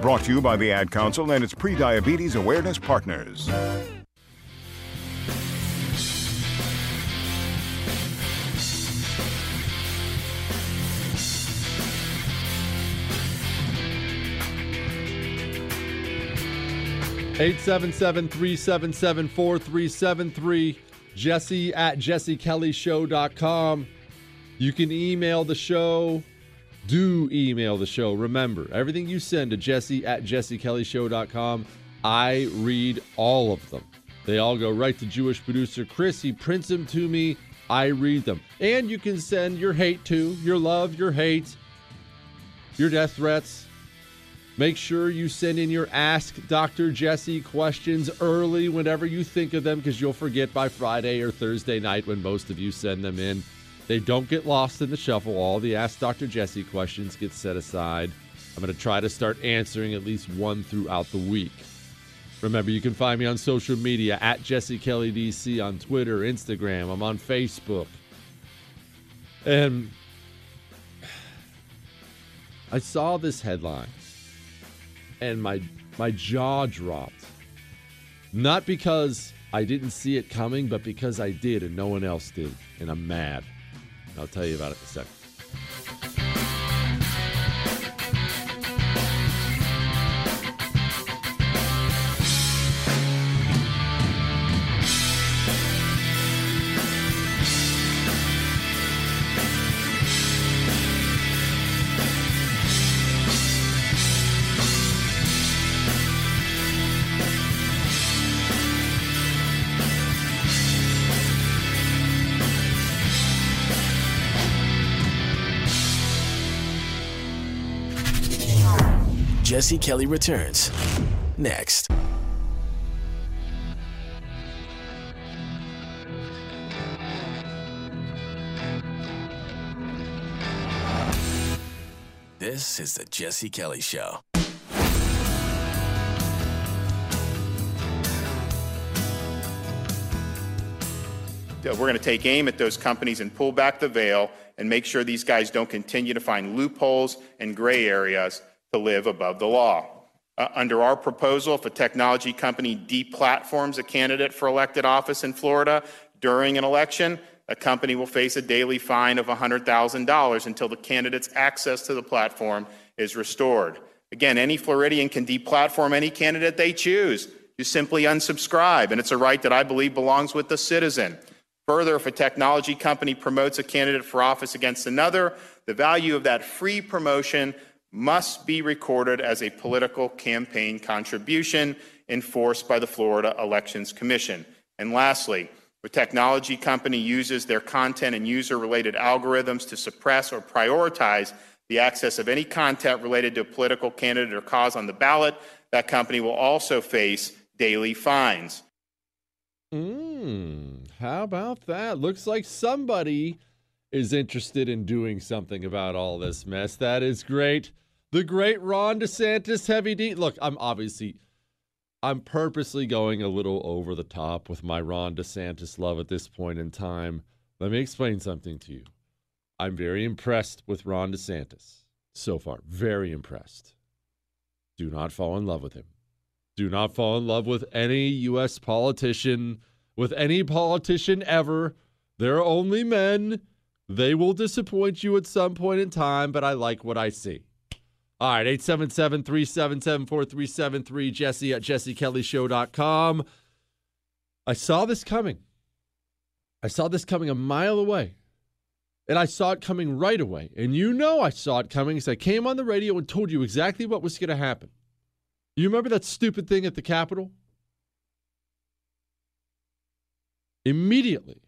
Brought to you by the Ad Council and its pre-diabetes awareness partners. Eight seven seven three seven seven four three seven three. Jesse at jessekellyshow.com. You can email the show do email the show. Remember, everything you send to Jesse at jessekellyshow.com, I read all of them. They all go right to Jewish producer Chris. He prints them to me. I read them. And you can send your hate to, your love, your hate, your death threats. Make sure you send in your Ask Dr. Jesse questions early whenever you think of them because you'll forget by Friday or Thursday night when most of you send them in. They don't get lost in the shuffle. All the Ask Dr. Jesse questions get set aside. I'm going to try to start answering at least one throughout the week. Remember, you can find me on social media at Jesse Kelly DC on Twitter, Instagram. I'm on Facebook. And I saw this headline and my my jaw dropped. Not because I didn't see it coming, but because I did and no one else did. And I'm mad. I'll tell you about it in a second. Jesse Kelly returns next. This is the Jesse Kelly Show. We're going to take aim at those companies and pull back the veil and make sure these guys don't continue to find loopholes and gray areas to live above the law. Uh, under our proposal, if a technology company deplatforms a candidate for elected office in Florida during an election, a company will face a daily fine of $100,000 until the candidate's access to the platform is restored. Again, any Floridian can deplatform any candidate they choose. You simply unsubscribe, and it's a right that I believe belongs with the citizen. Further, if a technology company promotes a candidate for office against another, the value of that free promotion must be recorded as a political campaign contribution enforced by the Florida Elections Commission. And lastly, if a technology company uses their content and user related algorithms to suppress or prioritize the access of any content related to a political candidate or cause on the ballot, that company will also face daily fines. Hmm. How about that? Looks like somebody is interested in doing something about all this mess. That is great. The great Ron DeSantis heavy D. Look, I'm obviously I'm purposely going a little over the top with my Ron DeSantis love at this point in time. Let me explain something to you. I'm very impressed with Ron DeSantis so far. Very impressed. Do not fall in love with him. Do not fall in love with any U.S. politician, with any politician ever. They're only men. They will disappoint you at some point in time, but I like what I see. All right, 877 377 4373, Jesse at jessekellyshow.com. I saw this coming. I saw this coming a mile away. And I saw it coming right away. And you know I saw it coming because I came on the radio and told you exactly what was going to happen. You remember that stupid thing at the Capitol? Immediately,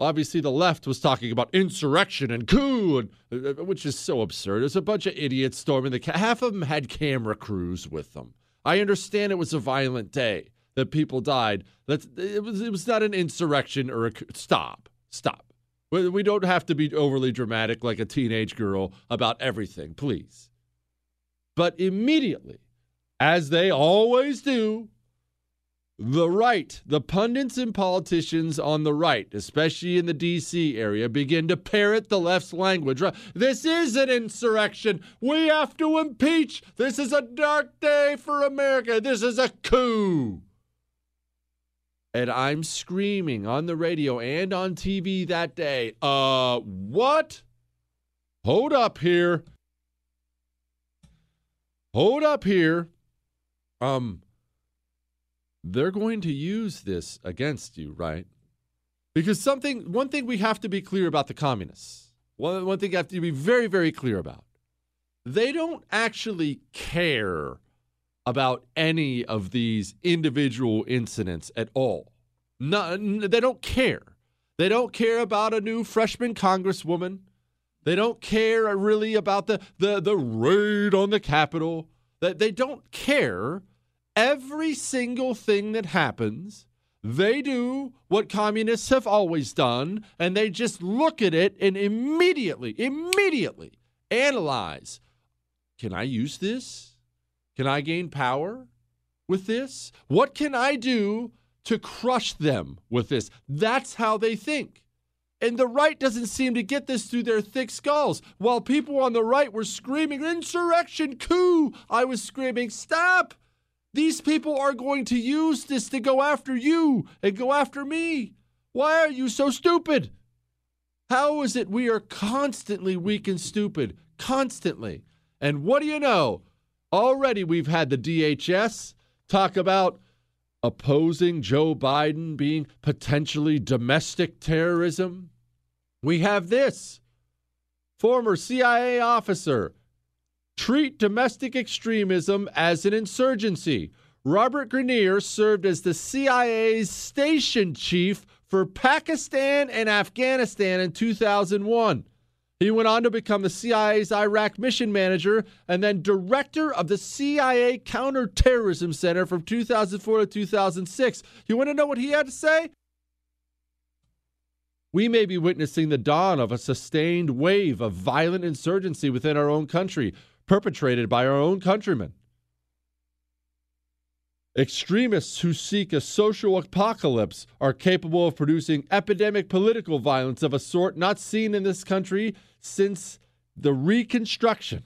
obviously the left was talking about insurrection and coup, and, uh, which is so absurd. There's a bunch of idiots storming the. Ca- Half of them had camera crews with them. I understand it was a violent day that people died. That it was. It was not an insurrection or a stop. Stop. We don't have to be overly dramatic like a teenage girl about everything, please. But immediately, as they always do, the right, the pundits and politicians on the right, especially in the DC area, begin to parrot the left's language. This is an insurrection. We have to impeach. This is a dark day for America. This is a coup. And I'm screaming on the radio and on TV that day, uh, what? Hold up here. Hold up here. Um, they're going to use this against you, right? Because something, one thing we have to be clear about the communists, one, one thing I have to be very, very clear about, they don't actually care about any of these individual incidents at all. No, they don't care. They don't care about a new freshman congresswoman. They don't care really about the, the, the raid on the Capitol. That they don't care every single thing that happens, they do what communists have always done, and they just look at it and immediately, immediately analyze can I use this? Can I gain power? with this? What can I do to crush them with this? That's how they think. And the right doesn't seem to get this through their thick skulls. While people on the right were screaming, insurrection, coup, I was screaming, stop! These people are going to use this to go after you and go after me. Why are you so stupid? How is it we are constantly weak and stupid? Constantly. And what do you know? Already we've had the DHS talk about opposing Joe Biden being potentially domestic terrorism. We have this former CIA officer treat domestic extremism as an insurgency. Robert Grenier served as the CIA's station chief for Pakistan and Afghanistan in 2001. He went on to become the CIA's Iraq mission manager and then director of the CIA Counterterrorism Center from 2004 to 2006. You want to know what he had to say? We may be witnessing the dawn of a sustained wave of violent insurgency within our own country, perpetrated by our own countrymen. Extremists who seek a social apocalypse are capable of producing epidemic political violence of a sort not seen in this country since the Reconstruction.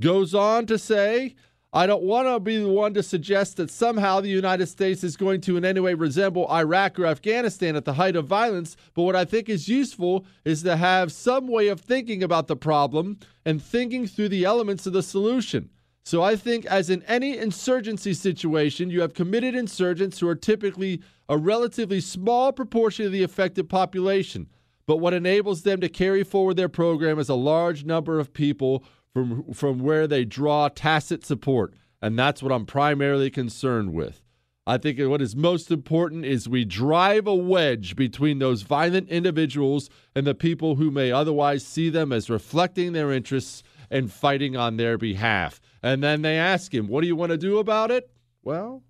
Goes on to say, I don't want to be the one to suggest that somehow the United States is going to in any way resemble Iraq or Afghanistan at the height of violence, but what I think is useful is to have some way of thinking about the problem and thinking through the elements of the solution. So I think, as in any insurgency situation, you have committed insurgents who are typically a relatively small proportion of the affected population. But what enables them to carry forward their program is a large number of people from, from where they draw tacit support. And that's what I'm primarily concerned with. I think what is most important is we drive a wedge between those violent individuals and the people who may otherwise see them as reflecting their interests and fighting on their behalf. And then they ask him, What do you want to do about it? Well,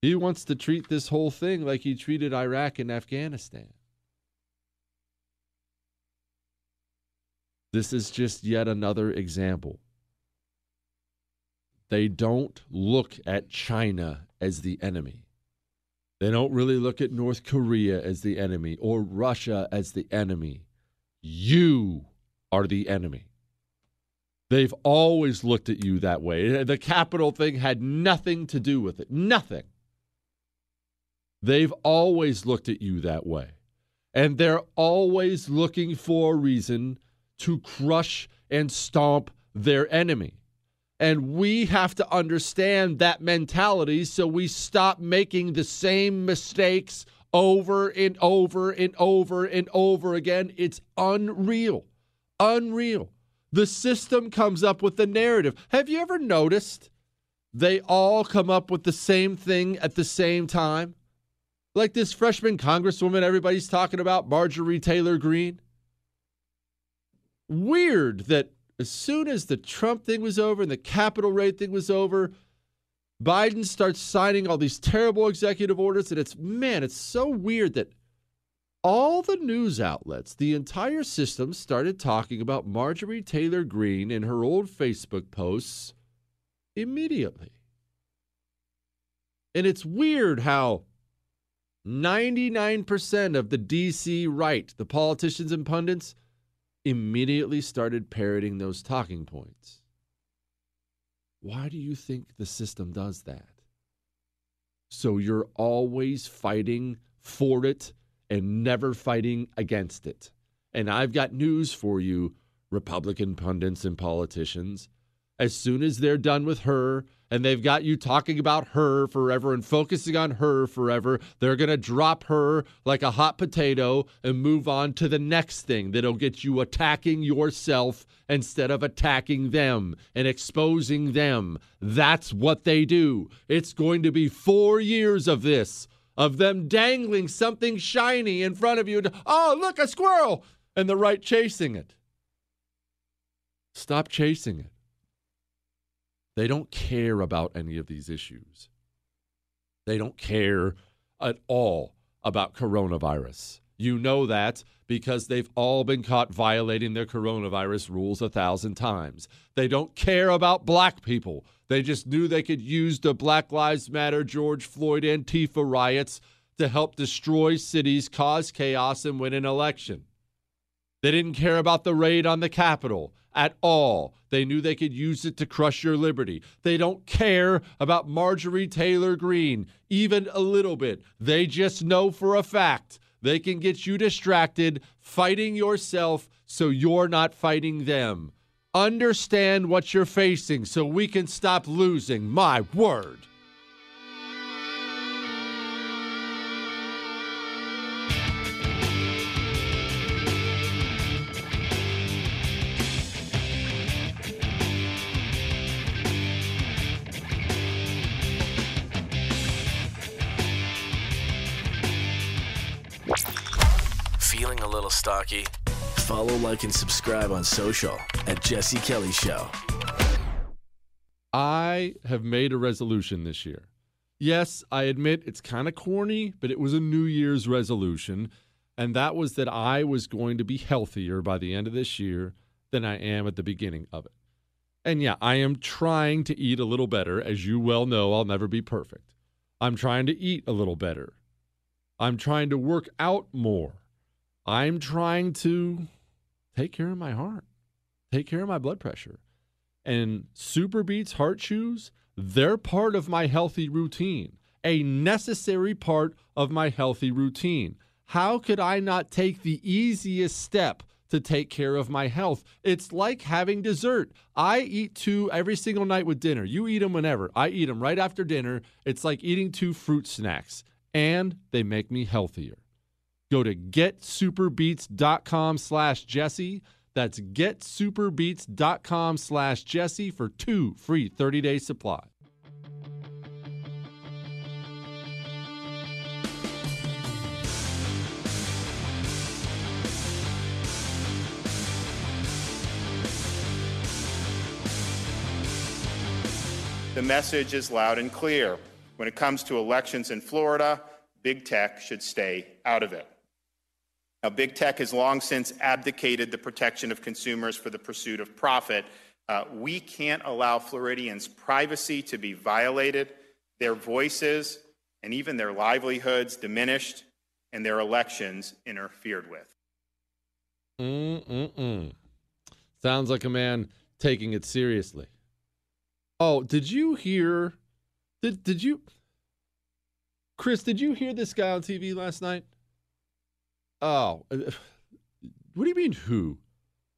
he wants to treat this whole thing like he treated Iraq and Afghanistan. This is just yet another example. They don't look at China as the enemy. They don't really look at North Korea as the enemy or Russia as the enemy. You are the enemy. They've always looked at you that way. The Capitol thing had nothing to do with it. Nothing. They've always looked at you that way. And they're always looking for a reason to crush and stomp their enemy. And we have to understand that mentality so we stop making the same mistakes over and over and over and over again. It's unreal. Unreal. The system comes up with the narrative. Have you ever noticed they all come up with the same thing at the same time? Like this freshman congresswoman everybody's talking about, Marjorie Taylor Greene. Weird that as soon as the Trump thing was over and the Capitol rate thing was over, Biden starts signing all these terrible executive orders. And it's, man, it's so weird that all the news outlets, the entire system started talking about Marjorie Taylor Greene in her old Facebook posts immediately. And it's weird how 99% of the DC right, the politicians and pundits, immediately started parroting those talking points. Why do you think the system does that? So you're always fighting for it and never fighting against it. And I've got news for you, Republican pundits and politicians. As soon as they're done with her and they've got you talking about her forever and focusing on her forever, they're going to drop her like a hot potato and move on to the next thing that'll get you attacking yourself instead of attacking them and exposing them. That's what they do. It's going to be four years of this of them dangling something shiny in front of you. And, oh, look, a squirrel! And the right chasing it. Stop chasing it. They don't care about any of these issues. They don't care at all about coronavirus. You know that because they've all been caught violating their coronavirus rules a thousand times. They don't care about black people. They just knew they could use the Black Lives Matter, George Floyd, Antifa riots to help destroy cities, cause chaos, and win an election. They didn't care about the raid on the Capitol at all. They knew they could use it to crush your liberty. They don't care about Marjorie Taylor Greene, even a little bit. They just know for a fact they can get you distracted, fighting yourself so you're not fighting them. Understand what you're facing so we can stop losing. My word. Feeling little stocky? Follow, like, and subscribe on social at Jesse Kelly Show. I have made a resolution this year. Yes, I admit it's kind of corny, but it was a New Year's resolution. And that was that I was going to be healthier by the end of this year than I am at the beginning of it. And yeah, I am trying to eat a little better. As you well know, I'll never be perfect. I'm trying to eat a little better. I'm trying to work out more. I'm trying to take care of my heart, take care of my blood pressure. And SuperBeets Heart Chews, they're part of my healthy routine, a necessary part of my healthy routine. How could I not take the easiest step to take care of my health? It's like having dessert. I eat two every single night with dinner. You eat them whenever. I eat them right after dinner. It's like eating two fruit snacks, and they make me healthier. Go to getsuperbeets.com slash Jesse. That's getsuperbeets.com slash Jesse for two free 30-day supply. The message is loud and clear. When it comes to elections in Florida, big tech should stay out of it. Now, big tech has long since abdicated the protection of consumers for the pursuit of profit. Uh, we can't allow Floridians' privacy to be violated, their voices and even their livelihoods diminished, and their elections interfered with. Mm-mm-mm. Sounds like a man taking it seriously. Oh, did you hear? Did did you, Chris? Did you hear this guy on TV last night? Oh, uh, what do you mean who?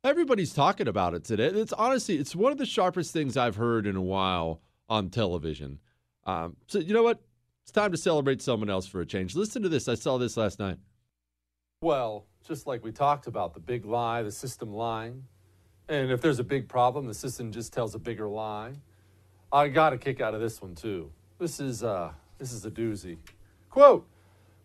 Everybody's talking about it today. It's honestly, it's one of the sharpest things I've heard in a while on television. Um, so you know what? It's time to celebrate someone else for a change. Listen to this. I saw this last night. Well, just like we talked about, the big lie, the system lying. And if there's a big problem, the system just tells a bigger lie. I got a kick out of this one too. This is uh this is a doozy. Quote,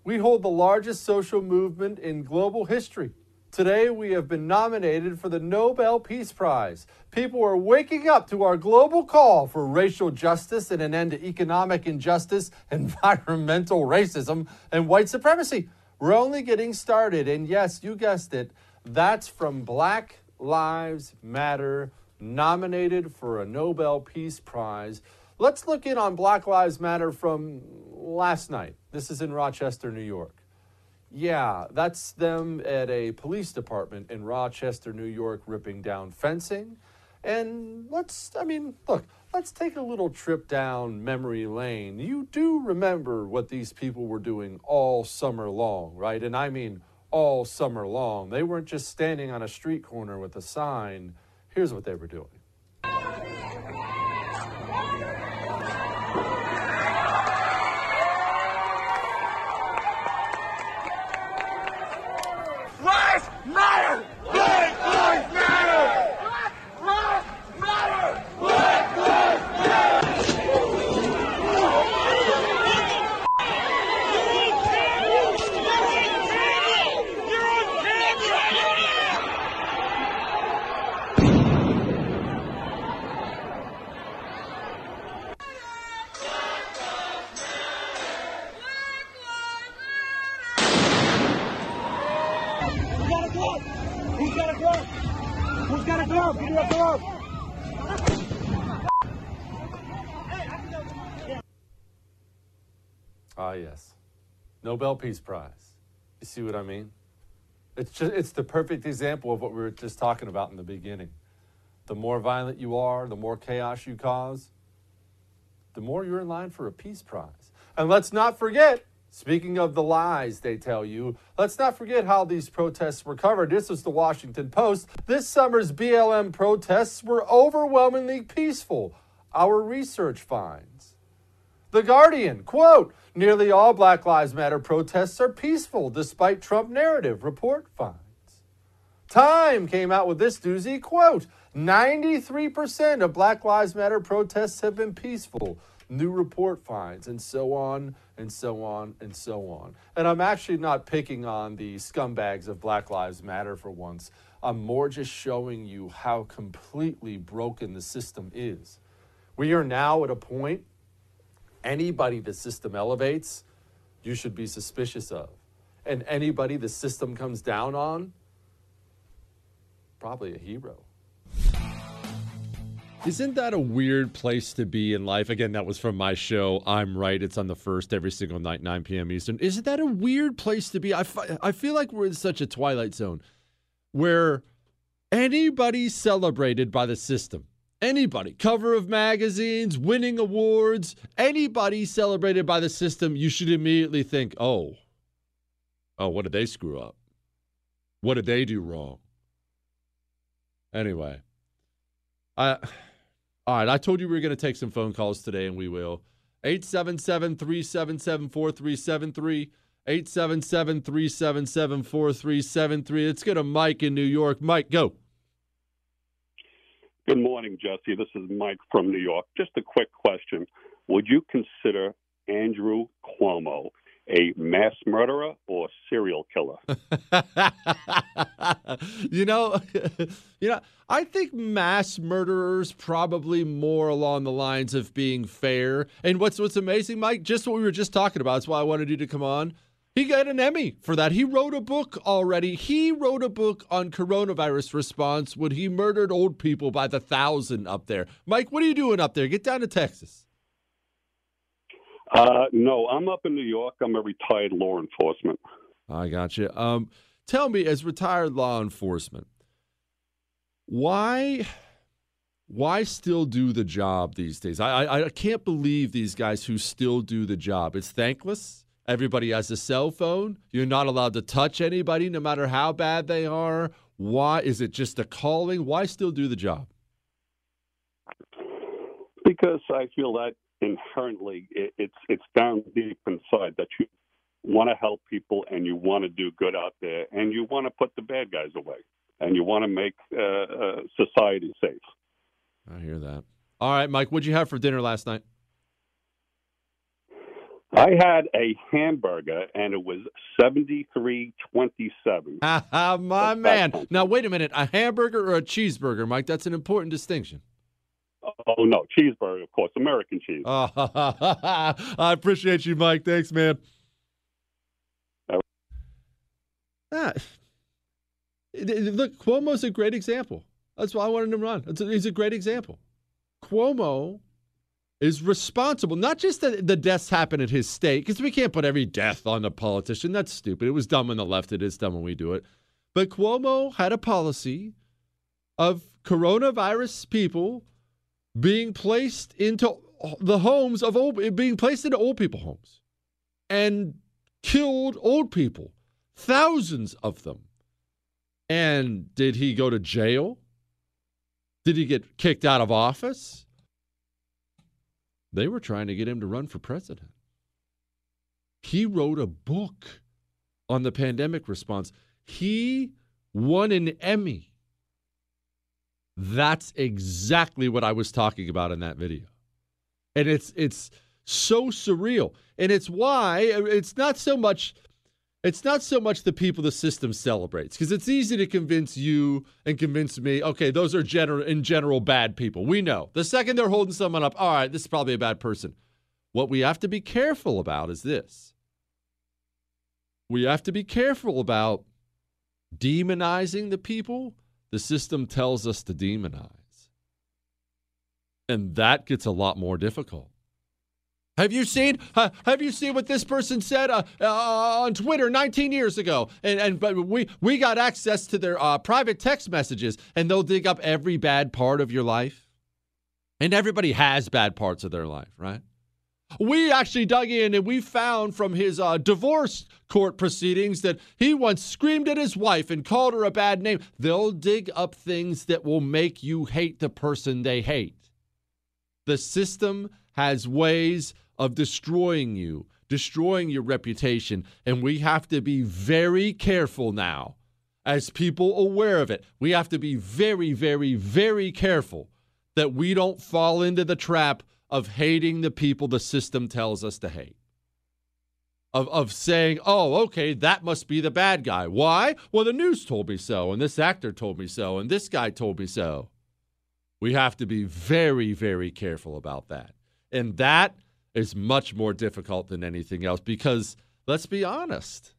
we hold the largest social movement in global history. Today, we have been nominated for the Nobel Peace Prize. People are waking up to our global call for racial justice and an end to economic injustice, environmental racism, and white supremacy. We're only getting started. And yes, you guessed it, that's from Black Lives Matter, nominated for a Nobel Peace Prize. Let's look in on Black Lives Matter from last night. This is in Rochester, New York. Yeah, that's them at a police department in Rochester, New York, ripping down fencing. And let's, I mean, look, let's take a little trip down memory lane. You do remember what these people were doing all summer long, right? And I mean all summer long. They weren't just standing on a street corner with a sign. Here's what they were doing. Lives matter! Black lives matter! Black lives matter! Black lives Ah, yes. Nobel Peace Prize. You see what I mean? It's just it's the perfect example of what we were just talking about in the beginning. The more violent you are, the more chaos you cause, the more you're in line for a peace prize. And let's not forget, speaking of the lies they tell you, let's not forget how these protests were covered. This was the Washington Post. This summer's BLM protests were overwhelmingly peaceful. Our research finds. The Guardian, quote, nearly all Black Lives Matter protests are peaceful despite Trump narrative, report finds. Time came out with this doozy, quote, 93% of Black Lives Matter protests have been peaceful. New report finds, and so on, and so on, and so on. And I'm actually not picking on the scumbags of Black Lives Matter for once. I'm more just showing you how completely broken the system is. We are now at a point anybody the system elevates, you should be suspicious of. And anybody the system comes down on, probably a hero. Isn't that a weird place to be in life? Again, that was from my show. I'm right. It's on the first every single night, 9 p.m. Eastern. Isn't that a weird place to be? I, I feel like we're in such a twilight zone where anybody celebrated by the system, anybody, cover of magazines, winning awards, anybody celebrated by the system, you should immediately think, oh, oh, what did they screw up? What did they do wrong? Anyway, I. All right, I told you we were going to take some phone calls today, and we will. 877 377 4373. 877 377 4373. Let's go to Mike in New York. Mike, go. Good morning, Jesse. This is Mike from New York. Just a quick question. Would you consider Andrew Cuomo a mass murderer or serial killer? you know, you know, I think mass murderers probably more along the lines of being fair. And what's what's amazing, Mike, just what we were just talking about. That's why I wanted you to come on. He got an Emmy for that. He wrote a book already. He wrote a book on coronavirus response when he murdered old people by the thousand up there. Mike, what are you doing up there? Get down to Texas. Uh, no, I'm up in New York. I'm a retired law enforcement. I got you. Um, tell me, as retired law enforcement, why why still do the job these days? I, I I can't believe these guys who still do the job. It's thankless. Everybody has a cell phone. You're not allowed to touch anybody, no matter how bad they are. Why is it just a calling? Why still do the job? Because I feel that inherently it, it's it's down deep inside that you want to help people and you want to do good out there and you want to put the bad guys away and you want to make uh, uh, society safe. I hear that. All right, Mike, what'd you have for dinner last night? I had a hamburger and it was seventy three twenty seven. My man. Now wait a minute, a hamburger or a cheeseburger, Mike? That's an important distinction. Oh no, cheeseburger, of course, American cheese. Uh, I appreciate you, Mike. Thanks, man. Ah, look, Cuomo's a great example. That's why I wanted him to run. A, he's a great example. Cuomo is responsible, not just that the deaths happen at his state, because we can't put every death on the politician. That's stupid. It was dumb when the left. did It is dumb when we do it. But Cuomo had a policy of coronavirus people being placed into the homes of old, being placed into old people homes and killed old people, thousands of them. And did he go to jail? Did he get kicked out of office? They were trying to get him to run for president. He wrote a book on the pandemic response. He won an Emmy. That's exactly what I was talking about in that video. And it's it's so surreal. And it's why uh, it's not so much it's not so much the people the system celebrates because it's easy to convince you and convince me okay those are general in general bad people we know the second they're holding someone up all right this is probably a bad person what we have to be careful about is this we have to be careful about demonizing the people the system tells us to demonize. And that gets a lot more difficult. Have you seen? Uh, have you seen what this person said uh, uh, on Twitter 19 years ago? And and but we we got access to their uh, private text messages, and they'll dig up every bad part of your life. And everybody has bad parts of their life, right? We actually dug in and we found from his uh, divorce court proceedings that he once screamed at his wife and called her a bad name. They'll dig up things that will make you hate the person they hate. The system has ways of destroying you, destroying your reputation. And we have to be very careful now, as people aware of it. We have to be very, very, very careful that we don't fall into the trap of hating the people the system tells us to hate. Of, of saying, oh, okay, that must be the bad guy. Why? Well, the news told me so, and this actor told me so, and this guy told me so. We have to be very, very careful about that. And that is much more difficult than anything else because let's be honest,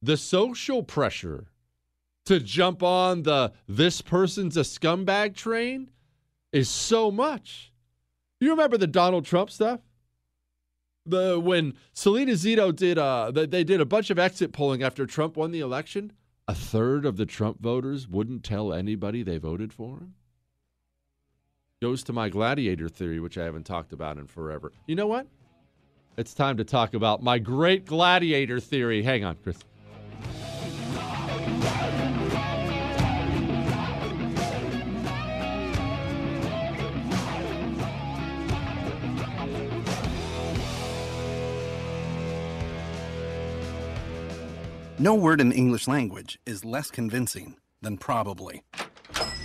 the social pressure to jump on the this person's a scumbag train is so much. You remember the Donald Trump stuff? The when Selena Zito did uh they did a bunch of exit polling after Trump won the election, a third of the Trump voters wouldn't tell anybody they voted for him goes to my gladiator theory, which I haven't talked about in forever. You know what? It's time to talk about my great gladiator theory. Hang on, Chris. No word in the English language is less convincing than probably.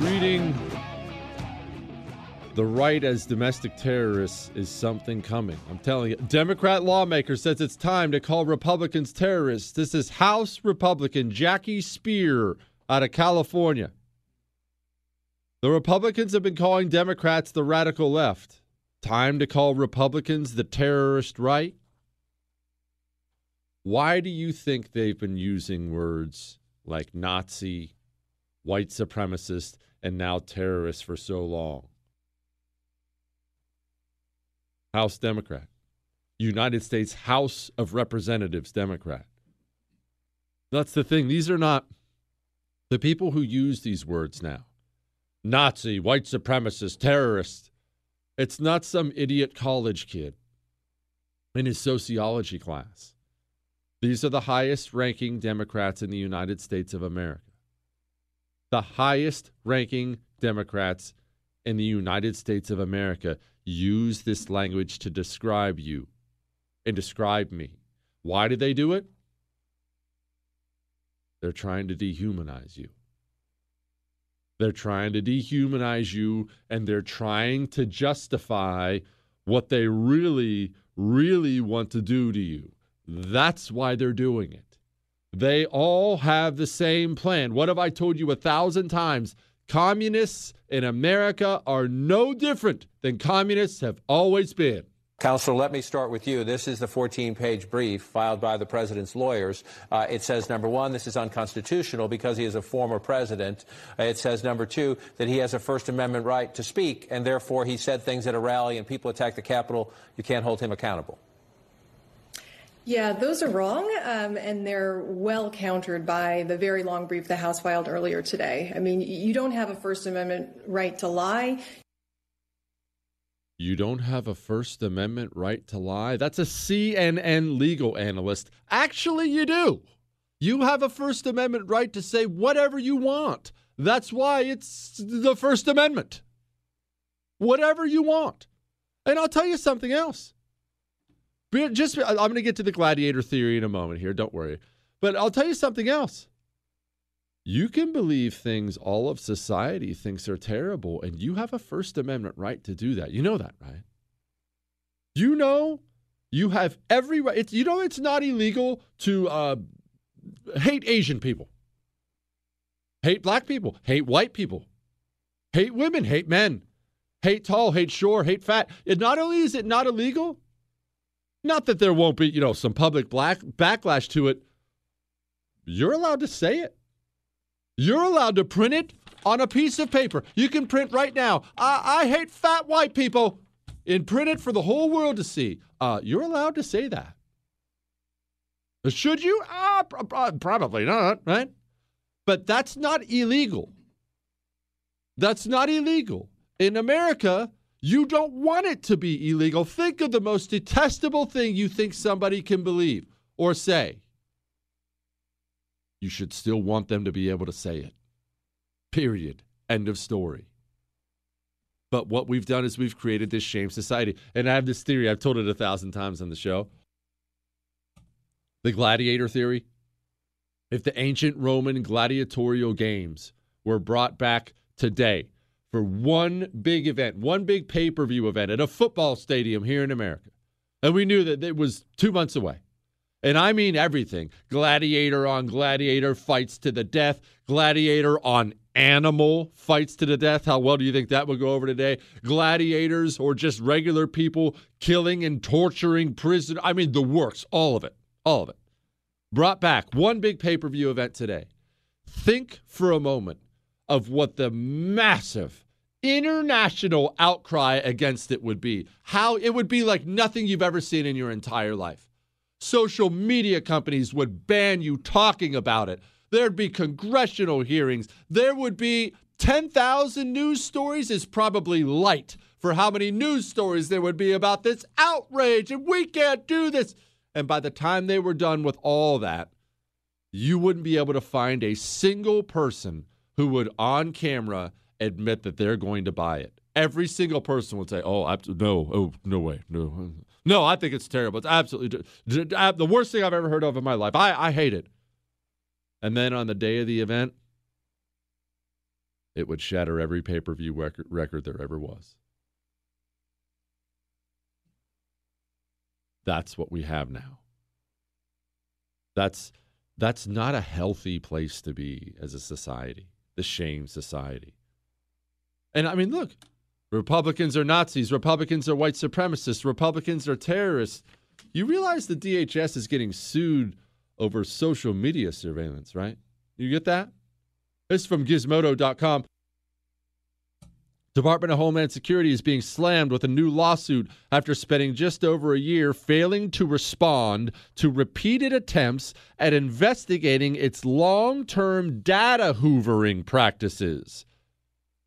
Treating the right as domestic terrorists is something coming. I'm telling you. Democrat lawmaker says it's time to call Republicans terrorists. This is House Republican Jackie Speier out of California. The Republicans have been calling Democrats the radical left. Time to call Republicans the terrorist right? Why do you think they've been using words like Nazi, white supremacist, and now terrorists for so long? House Democrat, United States House of Representatives Democrat. That's the thing. These are not the people who use these words now Nazi, white supremacist, terrorist. It's not some idiot college kid in his sociology class. These are the highest ranking Democrats in the United States of America. The highest ranking Democrats in the United States of America use this language to describe you and describe me. Why do they do it? They're trying to dehumanize you. They're trying to dehumanize you and they're trying to justify what they really, really want to do to you. That's why they're doing it. They all have the same plan. What have I told you a thousand times? Communists in America are no different than communists have always been. Counselor, let me start with you. This is the 14 page brief filed by the president's lawyers. Uh, it says, number one, this is unconstitutional because he is a former president. Uh, it says, number two, that he has a First Amendment right to speak, and therefore he said things at a rally and people attacked the Capitol. You can't hold him accountable. Yeah, those are wrong, um, and they're well countered by the very long brief the House filed earlier today. I mean, you don't have a First Amendment right to lie. You don't have a First Amendment right to lie? That's a CNN legal analyst. Actually, you do. You have a First Amendment right to say whatever you want. That's why it's the First Amendment. Whatever you want. And I'll tell you something else. Just I'm going to get to the gladiator theory in a moment here, don't worry. But I'll tell you something else. You can believe things all of society thinks are terrible, and you have a First Amendment right to do that. You know that, right? You know you have every right. It's, you know it's not illegal to uh, hate Asian people, hate black people, hate white people, hate women, hate men, hate tall, hate short, hate fat. It not only is it not illegal, not that there won't be, you know, some public black backlash to it. You're allowed to say it. You're allowed to print it on a piece of paper. You can print right now. I, I hate fat white people and print it for the whole world to see. Uh, you're allowed to say that. Should you? Uh, probably not, right? But that's not illegal. That's not illegal. In America, you don't want it to be illegal. Think of the most detestable thing you think somebody can believe or say you should still want them to be able to say it. Period. End of story. But what we've done is we've created this shame society. And I have this theory, I've told it a thousand times on the show. The gladiator theory. If the ancient Roman gladiatorial games were brought back today for one big event, one big pay per view event at a football stadium here in America, and we knew that it was two months away, and I mean everything gladiator on gladiator fights to the death, gladiator on animal fights to the death. How well do you think that would go over today? Gladiators or just regular people killing and torturing prisoners. I mean, the works, all of it, all of it. Brought back one big pay per view event today. Think for a moment of what the massive international outcry against it would be. How it would be like nothing you've ever seen in your entire life social media companies would ban you talking about it. There'd be congressional hearings. There would be 10,000 news stories, is probably light for how many news stories there would be about this outrage and we can't do this. And by the time they were done with all that, you wouldn't be able to find a single person who would on camera admit that they're going to buy it. Every single person would say, "Oh, no, oh, no way, no, no, I think it's terrible. It's absolutely the worst thing I've ever heard of in my life. I, I hate it. And then on the day of the event, it would shatter every pay per view record, record there ever was. That's what we have now. That's that's not a healthy place to be as a society, the shame society. And I mean, look, Republicans are Nazis. Republicans are white supremacists. Republicans are terrorists. You realize the DHS is getting sued over social media surveillance, right? You get that? This is from gizmodo.com. Department of Homeland Security is being slammed with a new lawsuit after spending just over a year failing to respond to repeated attempts at investigating its long term data hoovering practices.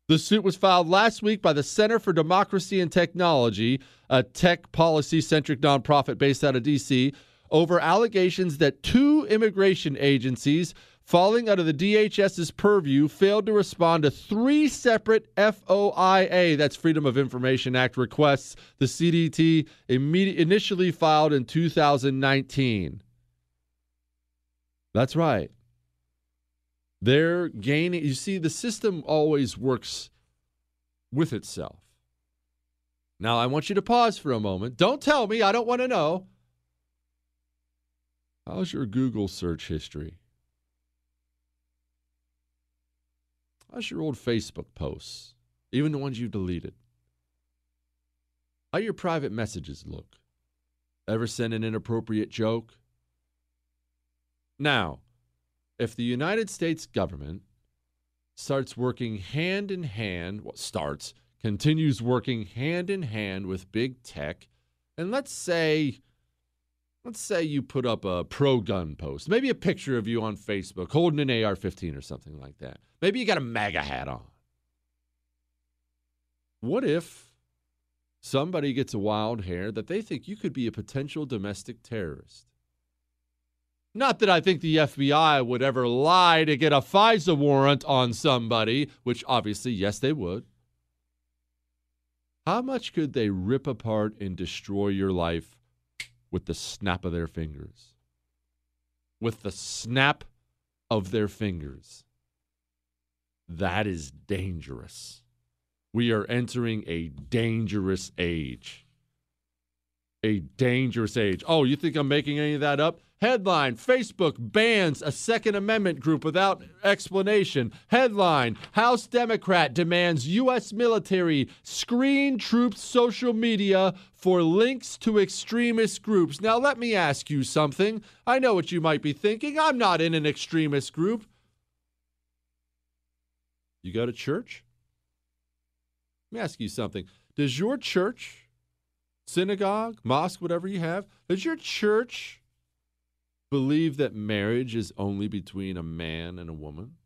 The suit was filed last week by the Center for Democracy and Technology, a tech policy centric nonprofit based out of D.C., over allegations that two immigration agencies falling under the DHS's purview failed to respond to three separate FOIA, that's Freedom of Information Act requests the CDT immediate, initially filed in 2019. That's right. They're gaining. You see, the system always works with itself. Now, I want you to pause for a moment. Don't tell me. I don't want to know. How's your Google search history? How's your old Facebook posts, even the ones you've deleted? How your private messages look? Ever send an inappropriate joke? Now, if the United States government starts working hand in hand, well, starts, continues working hand in hand with big tech, and let's say let's say you put up a pro gun post, maybe a picture of you on Facebook holding an AR 15 or something like that. Maybe you got a MAGA hat on. What if somebody gets a wild hair that they think you could be a potential domestic terrorist? Not that I think the FBI would ever lie to get a FISA warrant on somebody, which obviously, yes, they would. How much could they rip apart and destroy your life with the snap of their fingers? With the snap of their fingers. That is dangerous. We are entering a dangerous age. A dangerous age. Oh, you think I'm making any of that up? Headline Facebook bans a Second Amendment group without explanation. Headline House Democrat demands U.S. military screen troops' social media for links to extremist groups. Now, let me ask you something. I know what you might be thinking. I'm not in an extremist group. You go to church? Let me ask you something. Does your church, synagogue, mosque, whatever you have, does your church believe that marriage is only between a man and a woman?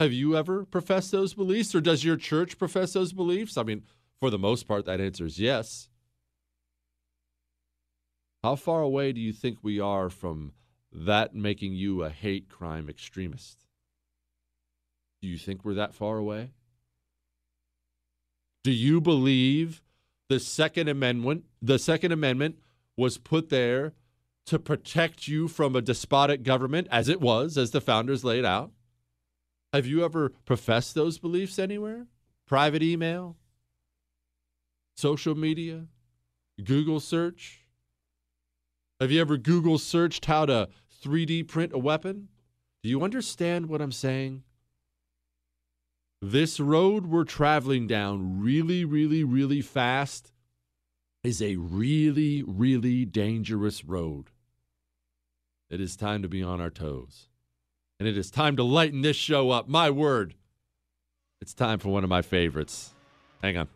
Have you ever professed those beliefs, or does your church profess those beliefs? I mean, for the most part, that answer is yes. How far away do you think we are from that making you a hate crime extremist? Do you think we're that far away? Do you believe the Second Amendment, the Second Amendment was put there to protect you from a despotic government as it was, as the founders laid out? Have you ever professed those beliefs anywhere? Private email? Social media? Google search? Have you ever Google searched how to 3D print a weapon? Do you understand what I'm saying? This road we're traveling down really, really, really fast is a really, really dangerous road. It is time to be on our toes. And it is time to lighten this show up. My word. It's time for one of my favorites. Hang on.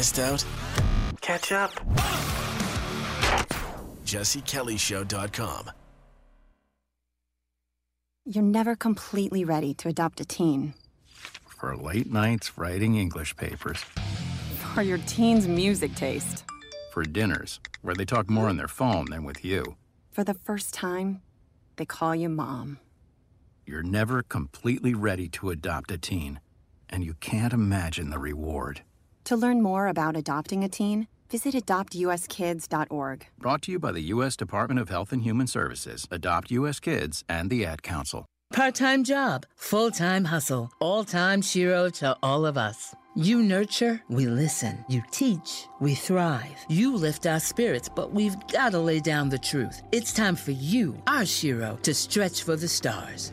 Missed out? Catch up. JesseKellyShow.com. You're never completely ready to adopt a teen. For late nights writing English papers. For your teen's music taste. For dinners, where they talk more on their phone than with you. For the first time, they call you mom. You're never completely ready to adopt a teen, and you can't imagine the reward. To learn more about adopting a teen, visit adoptuskids.org. Brought to you by the U.S. Department of Health and Human Services, Adopt U.S. Kids, and the Ad Council. Part time job, full time hustle, all time Shero to all of us. You nurture, we listen. You teach, we thrive. You lift our spirits, but we've got to lay down the truth. It's time for you, our Shero, to stretch for the stars.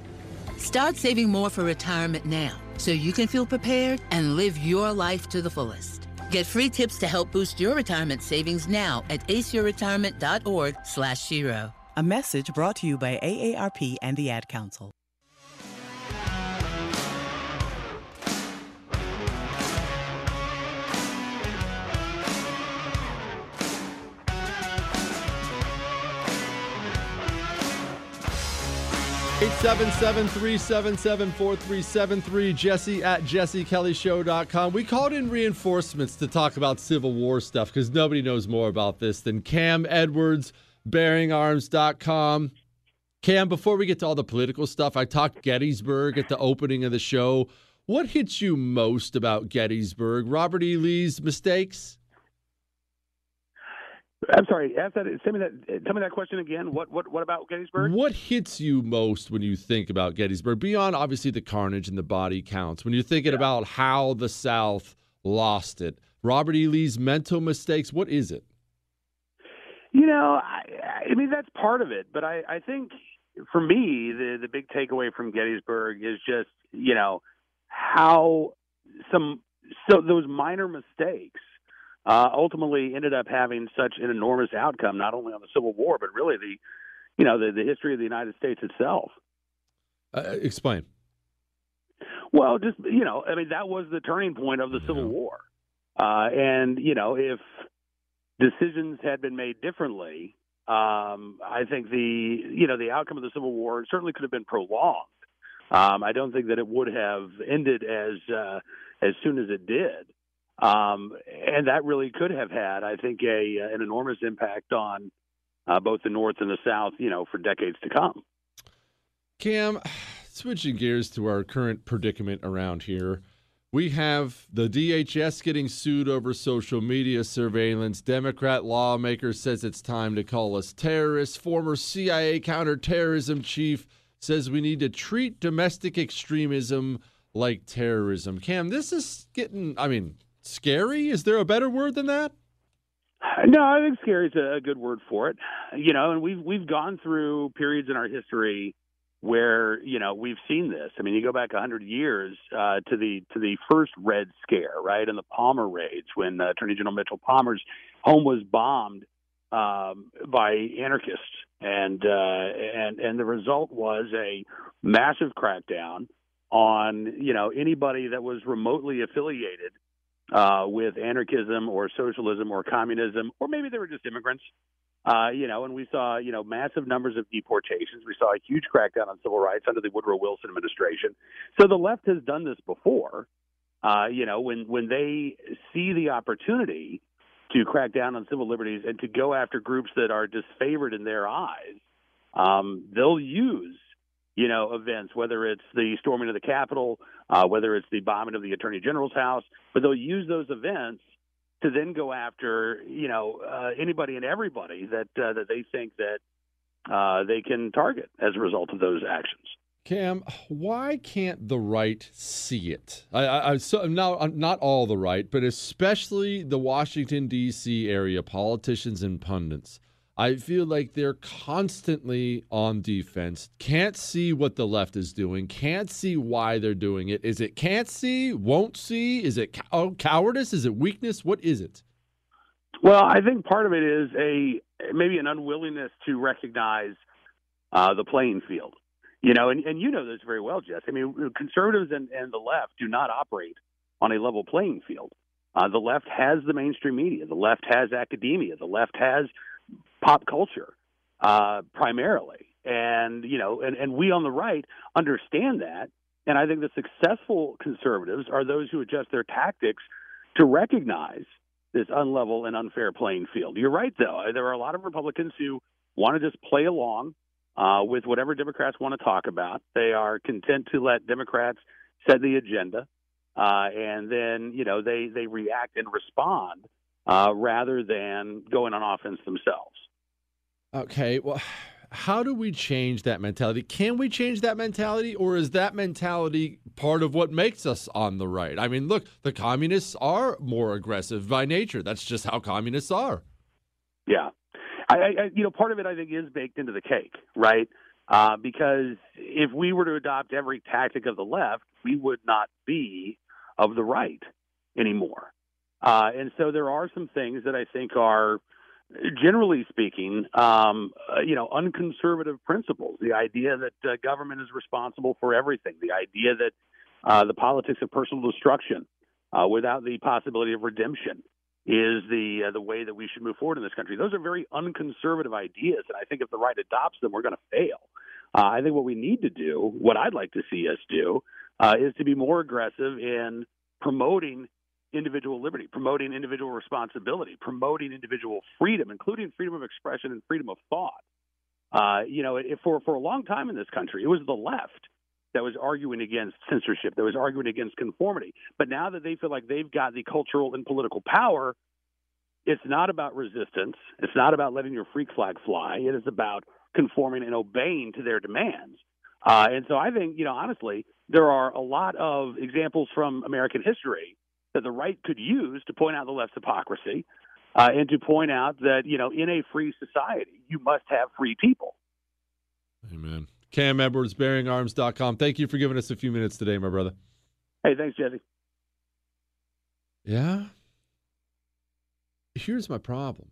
Start saving more for retirement now so you can feel prepared and live your life to the fullest. Get free tips to help boost your retirement savings now at aceyourretirement.org slash Shero. A message brought to you by AARP and the Ad Council. Eight seven seven three seven seven four three seven three. Jesse at jessekellyshow.com. We called in reinforcements to talk about Civil War stuff because nobody knows more about this than Cam Edwards, bearingarms.com. Cam, before we get to all the political stuff, I talked Gettysburg at the opening of the show. What hits you most about Gettysburg? Robert E. Lee's mistakes? I'm sorry. Ask that. Send me that. Tell me that question again. What what what about Gettysburg? What hits you most when you think about Gettysburg? Beyond obviously the carnage and the body counts, when you're thinking yeah. about how the South lost it, Robert E. Lee's mental mistakes. What is it? You know, I, I mean that's part of it, but I, I think for me the the big takeaway from Gettysburg is just you know how some so those minor mistakes uh, ultimately ended up having such an enormous outcome, not only on the Civil War, but really the you know the, the history of the United States itself. Uh, explain. Well, just you know, I mean, that was the turning point of the Civil War, uh, and you know, if decisions had been made differently, um, I think the you know the outcome of the Civil War certainly could have been prolonged. Um, I don't think that it would have ended as uh, as soon as it did, um, and that really could have had, I think, a an enormous impact on uh, both the North and the South, you know, for decades to come. Cam, switching gears to our current predicament around here. We have the DHS getting sued over social media surveillance. Democrat lawmaker says it's time to call us terrorists. Former CIA counterterrorism chief says we need to treat domestic extremism like terrorism. Cam, this is getting, I mean, scary. Is there a better word than that? No, I think scary is a good word for it. You know, and we've we've gone through periods in our history where you know we've seen this. I mean, you go back hundred years uh, to the to the first Red Scare, right, and the Palmer raids when uh, Attorney General Mitchell Palmer's home was bombed um, by anarchists, and uh, and and the result was a massive crackdown on you know anybody that was remotely affiliated uh, with anarchism or socialism or communism, or maybe they were just immigrants. Uh, you know, and we saw, you know, massive numbers of deportations. We saw a huge crackdown on civil rights under the Woodrow Wilson administration. So the left has done this before. Uh, you know, when when they see the opportunity to crack down on civil liberties and to go after groups that are disfavored in their eyes, um, they'll use, you know, events, whether it's the storming of the Capitol, uh, whether it's the bombing of the Attorney General's house, but they'll use those events to then go after you know uh, anybody and everybody that uh, that they think that uh, they can target as a result of those actions. Cam, why can't the right see it? I, I, I so not not all the right, but especially the Washington D.C. area politicians and pundits. I feel like they're constantly on defense, can't see what the left is doing, can't see why they're doing it. Is it can't see, won't see? Is it cow- cowardice? Is it weakness? What is it? Well, I think part of it is a maybe an unwillingness to recognize uh, the playing field. You know, and, and you know this very well, Jess. I mean, conservatives and, and the left do not operate on a level playing field. Uh, the left has the mainstream media. The left has academia. The left has pop culture uh, primarily. And, you know, and, and we on the right understand that. And I think the successful conservatives are those who adjust their tactics to recognize this unlevel and unfair playing field. You're right, though. There are a lot of Republicans who want to just play along uh, with whatever Democrats want to talk about. They are content to let Democrats set the agenda, uh, and then you know they they react and respond uh, rather than going on offense themselves. Okay, well, how do we change that mentality? Can we change that mentality, or is that mentality part of what makes us on the right? I mean, look, the communists are more aggressive by nature. That's just how communists are. Yeah, I, I you know, part of it I think is baked into the cake, right? Uh, because if we were to adopt every tactic of the left, we would not be of the right anymore. Uh, and so there are some things that I think are, generally speaking, um, uh, you know, unconservative principles. The idea that uh, government is responsible for everything. The idea that uh, the politics of personal destruction uh, without the possibility of redemption is the uh, the way that we should move forward in this country. Those are very unconservative ideas, and I think if the right adopts them, we're going to fail. I think what we need to do, what I'd like to see us do, is to be more aggressive in promoting individual liberty, promoting individual responsibility, promoting individual freedom, including freedom of expression and freedom of thought. Uh, you know, for for a long time in this country, it was the left that was arguing against censorship, that was arguing against conformity. But now that they feel like they've got the cultural and political power, it's not about resistance. It's not about letting your freak flag fly. It is about conforming and obeying to their demands. Uh, and so I think, you know, honestly, there are a lot of examples from American history that the right could use to point out the left's hypocrisy uh, and to point out that, you know, in a free society, you must have free people. Amen. Cam Edwards, bearingarms.com. Thank you for giving us a few minutes today, my brother. Hey, thanks, Jesse. Yeah. Here's my problem.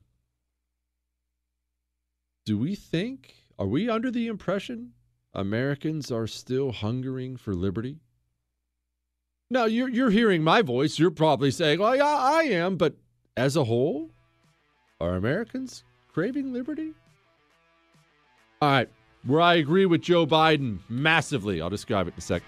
Do we think, are we under the impression Americans are still hungering for liberty? Now, you're, you're hearing my voice. You're probably saying, well, yeah, I am. But as a whole, are Americans craving liberty? All right. Where I agree with Joe Biden massively. I'll describe it in a second.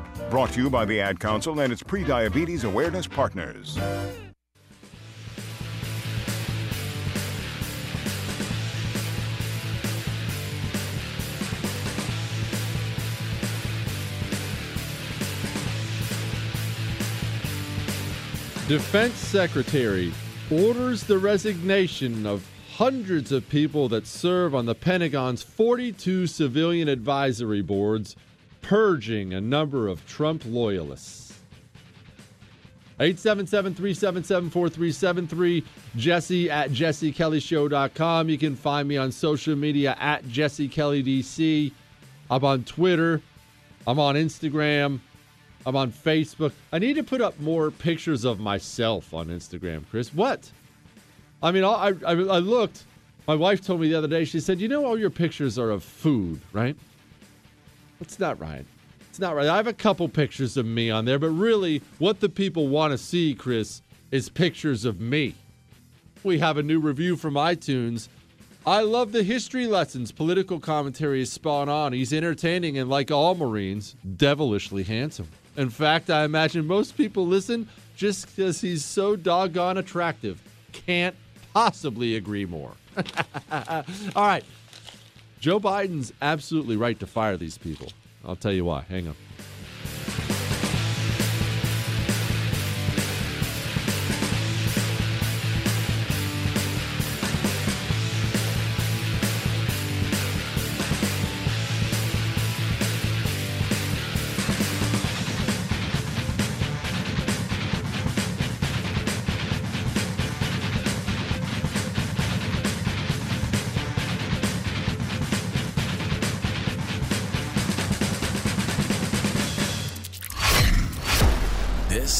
Brought to you by the Ad Council and its pre-diabetes awareness partners. Defense Secretary orders the resignation of hundreds of people that serve on the Pentagon's 42 civilian advisory boards, purging a number of Trump loyalists. 877 377 4373, Jesse at jessekellyshow.com. You can find me on social media at jessekellydc. I'm on Twitter. I'm on Instagram. I'm on Facebook. I need to put up more pictures of myself on Instagram, Chris. What? I mean, I, I, I looked. My wife told me the other day, she said, You know, all your pictures are of food, right? That's not right. It's not right. I have a couple pictures of me on there, but really, what the people want to see, Chris, is pictures of me. We have a new review from iTunes. I love the history lessons. Political commentary is spot on. He's entertaining and, like all Marines, devilishly handsome. In fact, I imagine most people listen just because he's so doggone attractive. Can't possibly agree more. All right. Joe Biden's absolutely right to fire these people. I'll tell you why. Hang on.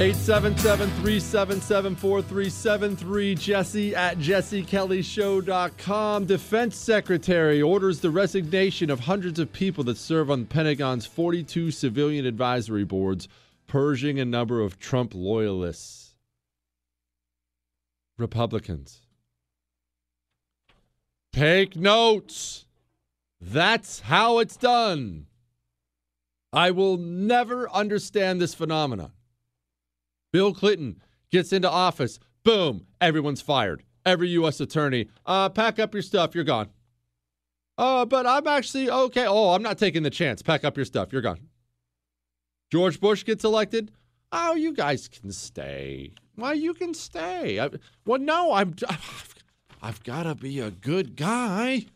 877-377-4373 jesse at jessekellyshow.com defense secretary orders the resignation of hundreds of people that serve on pentagon's 42 civilian advisory boards purging a number of trump loyalists. Republicans. Take notes. That's how it's done. I will never understand this phenomenon. Bill Clinton gets into office. Boom, everyone's fired. Every U.S. attorney, uh, pack up your stuff, you're gone. Uh, but I'm actually okay. Oh, I'm not taking the chance. Pack up your stuff, you're gone. George Bush gets elected. Oh, you guys can stay. Why, you can stay. I, well, no, I'm. I've, I've got to be a good guy.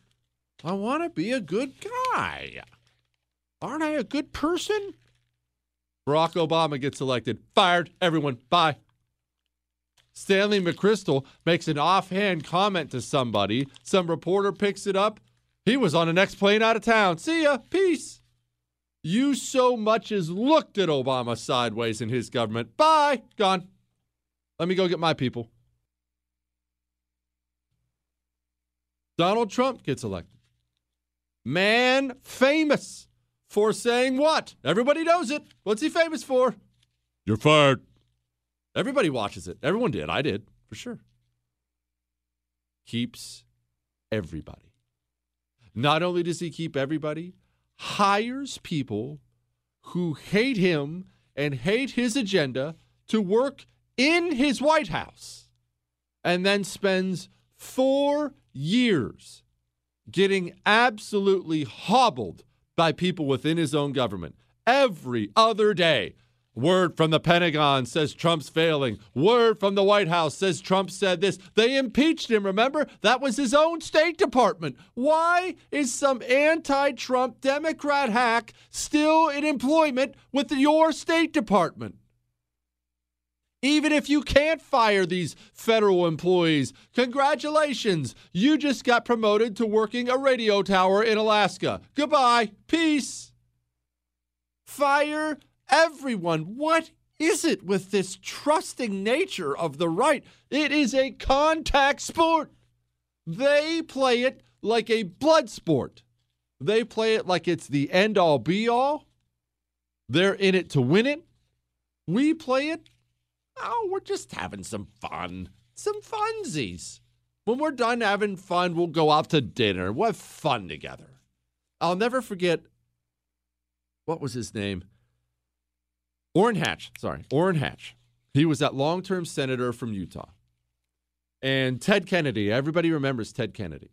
I want to be a good guy. Aren't I a good person? Barack Obama gets elected. Fired. Everyone. Bye. Stanley McChrystal makes an offhand comment to somebody. Some reporter picks it up. He was on the next plane out of town. See ya. Peace. You so much as looked at Obama sideways in his government. Bye. Gone. Let me go get my people. Donald Trump gets elected. Man famous for saying what? Everybody knows it. What's he famous for? You're fired. Everybody watches it. Everyone did. I did, for sure. Keeps everybody. Not only does he keep everybody, hires people who hate him and hate his agenda to work in his White House and then spends four years getting absolutely hobbled by people within his own government. Every other day, Word from the Pentagon says Trump's failing. Word from the White House says Trump said this. They impeached him, remember? That was his own State Department. Why is some anti Trump Democrat hack still in employment with your State Department? Even if you can't fire these federal employees, congratulations. You just got promoted to working a radio tower in Alaska. Goodbye. Peace. Fire everyone. What is it with this trusting nature of the right? It is a contact sport. They play it like a blood sport. They play it like it's the end all be all. They're in it to win it. We play it. Oh, we're just having some fun. Some funsies. When we're done having fun, we'll go out to dinner. We'll have fun together. I'll never forget what was his name? Orrin Hatch, sorry, Orrin Hatch. He was that long term senator from Utah. And Ted Kennedy, everybody remembers Ted Kennedy.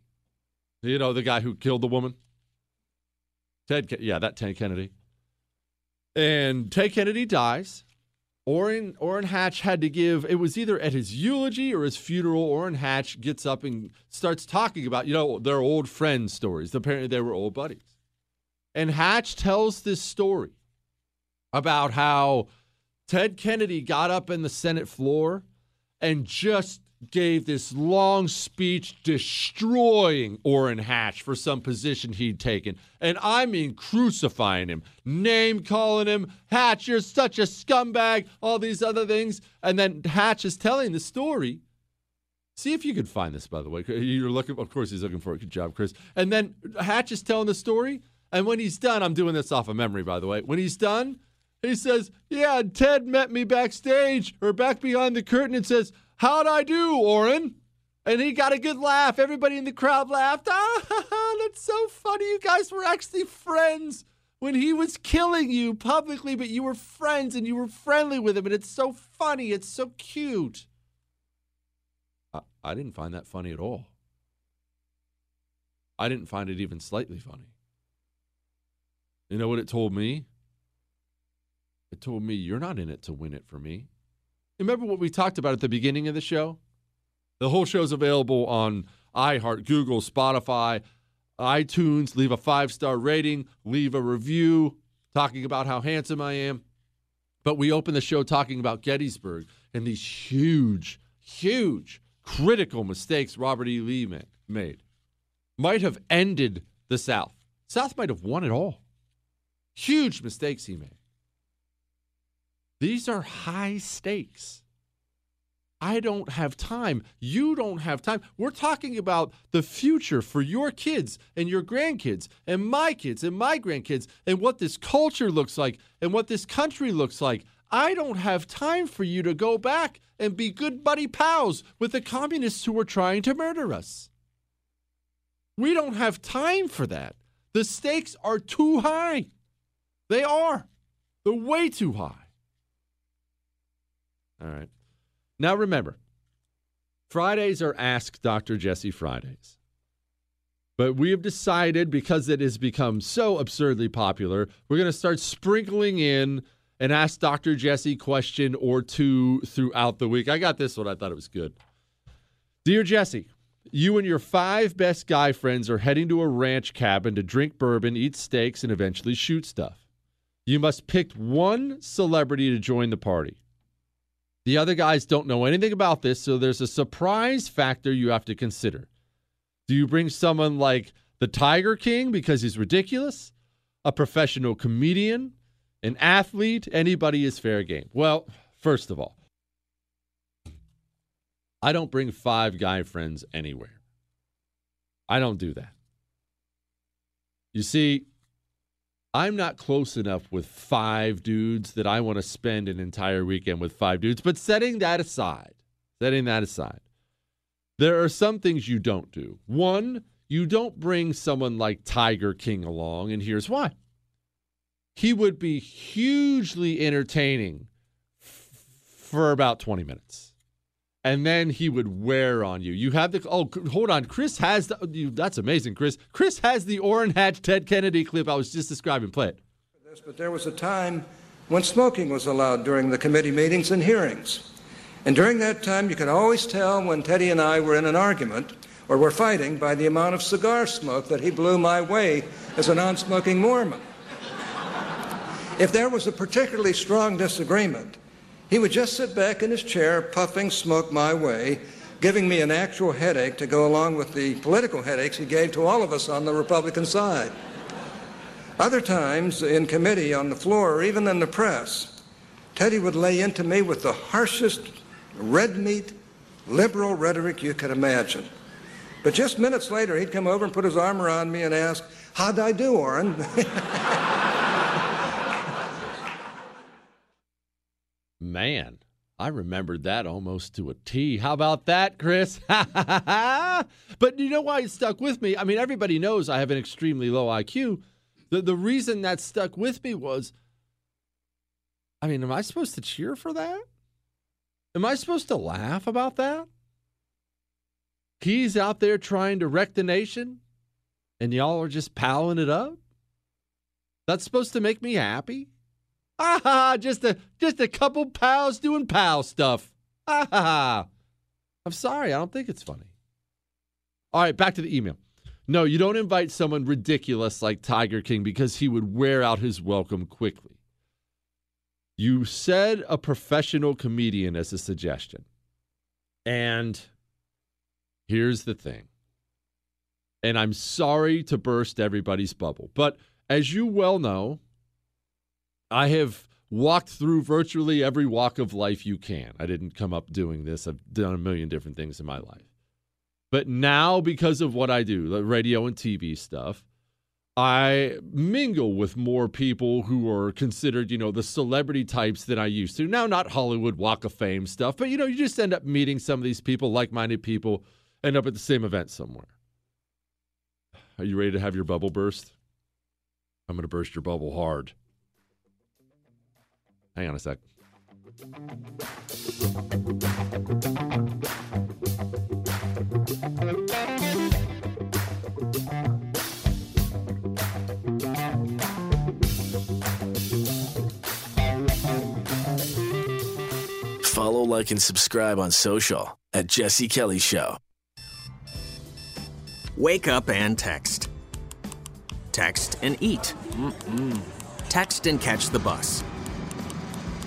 You know, the guy who killed the woman? Ted, yeah, that Ted Kennedy. And Ted Kennedy dies. Orrin, Orrin Hatch had to give, it was either at his eulogy or his funeral. Orrin Hatch gets up and starts talking about, you know, their old friends' stories. Apparently, they were old buddies. And Hatch tells this story about how Ted Kennedy got up in the Senate floor and just gave this long speech destroying Orrin Hatch for some position he'd taken. And I mean crucifying him, name calling him, Hatch, you're such a scumbag, all these other things. And then Hatch is telling the story. See if you could find this, by the way. You're looking, of course, he's looking for it. Good job, Chris. And then Hatch is telling the story. And when he's done, I'm doing this off of memory, by the way. When he's done, he says, Yeah, Ted met me backstage or back behind the curtain and says, How'd I do, Orrin? And he got a good laugh. Everybody in the crowd laughed. Ah, that's so funny. You guys were actually friends when he was killing you publicly, but you were friends and you were friendly with him. And it's so funny. It's so cute. I, I didn't find that funny at all. I didn't find it even slightly funny. You know what it told me? It told me, You're not in it to win it for me. Remember what we talked about at the beginning of the show? The whole show is available on iHeart, Google, Spotify, iTunes. Leave a five star rating, leave a review talking about how handsome I am. But we opened the show talking about Gettysburg and these huge, huge, critical mistakes Robert E. Lee made. Might have ended the South. South might have won it all. Huge mistakes he made. These are high stakes. I don't have time. You don't have time. We're talking about the future for your kids and your grandkids and my kids and my grandkids and what this culture looks like and what this country looks like. I don't have time for you to go back and be good buddy pals with the communists who are trying to murder us. We don't have time for that. The stakes are too high. They are. They're way too high. All right. Now remember, Fridays are Ask Dr. Jesse Fridays. But we have decided because it has become so absurdly popular, we're going to start sprinkling in an Ask Dr. Jesse question or two throughout the week. I got this one. I thought it was good. Dear Jesse, You and your five best guy friends are heading to a ranch cabin to drink bourbon, eat steaks, and eventually shoot stuff. You must pick one celebrity to join the party. The other guys don't know anything about this, so there's a surprise factor you have to consider. Do you bring someone like the Tiger King because he's ridiculous? A professional comedian? An athlete? Anybody is fair game. Well, first of all, I don't bring five guy friends anywhere. I don't do that. You see, I'm not close enough with five dudes that I want to spend an entire weekend with five dudes. But setting that aside, setting that aside, there are some things you don't do. One, you don't bring someone like Tiger King along, and here's why. He would be hugely entertaining f- for about 20 minutes and then he would wear on you. You have the oh, hold on, Chris has the. You, that's amazing, Chris. Chris has the Orrin Hatch Ted Kennedy clip I was just describing. Play it. But there was a time when smoking was allowed during the committee meetings and hearings, and during that time you could always tell when Teddy and I were in an argument or were fighting by the amount of cigar smoke that he blew my way as a non-smoking Mormon. If there was a particularly strong disagreement, he would just sit back in his chair, puffing smoke my way, giving me an actual headache to go along with the political headaches he gave to all of us on the Republican side. Other times, in committee, on the floor, or even in the press, Teddy would lay into me with the harshest red meat liberal rhetoric you could imagine. But just minutes later, he'd come over and put his arm around me and ask, How'd I do, Orrin? Man, I remembered that almost to a T. How about that, Chris? but you know why it stuck with me? I mean, everybody knows I have an extremely low IQ. The, the reason that stuck with me was I mean, am I supposed to cheer for that? Am I supposed to laugh about that? He's out there trying to wreck the nation, and y'all are just palling it up? That's supposed to make me happy? Ah ha! Just a just a couple pals doing pal stuff. Ah ha! I'm sorry, I don't think it's funny. All right, back to the email. No, you don't invite someone ridiculous like Tiger King because he would wear out his welcome quickly. You said a professional comedian as a suggestion. And here's the thing. And I'm sorry to burst everybody's bubble, but as you well know, I have walked through virtually every walk of life you can. I didn't come up doing this, I've done a million different things in my life. But now, because of what I do, the radio and TV stuff, I mingle with more people who are considered, you know, the celebrity types than I used to. Now, not Hollywood Walk of Fame stuff, but, you know, you just end up meeting some of these people, like minded people, end up at the same event somewhere. Are you ready to have your bubble burst? I'm going to burst your bubble hard. Hang on a sec. Follow, like, and subscribe on social at Jesse Kelly Show. Wake up and text. Text and eat. Mm-mm. Text and catch the bus.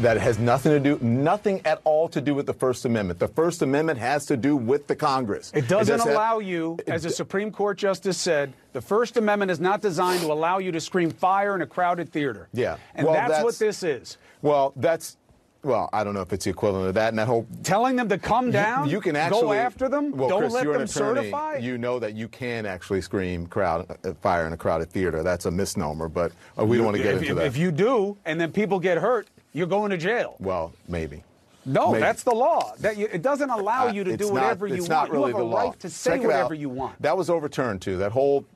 That has nothing to do, nothing at all to do with the First Amendment. The First Amendment has to do with the Congress. It doesn't does have- allow you, as a Supreme Court justice said, the First Amendment is not designed to allow you to scream fire in a crowded theater. Yeah. And Well, that's, what this is. Well, that's well, I don't know if it's the equivalent of that. And that whole telling them to come down, You, can actually go after them, Well, don't Chris, let you're them an attorney. certify? You know that you can actually scream crowd uh, fire in a crowded theater. That's a misnomer, but uh, we don't want to get if, into if, that. If you do, and then people get hurt, you're going to jail. well, maybe. No, Maybe. that's the law. That you, it doesn't allow you to it's do not- whatever you it's want. not really you have the a law. right to say Check whatever out. you want. That was overturned too. That whole.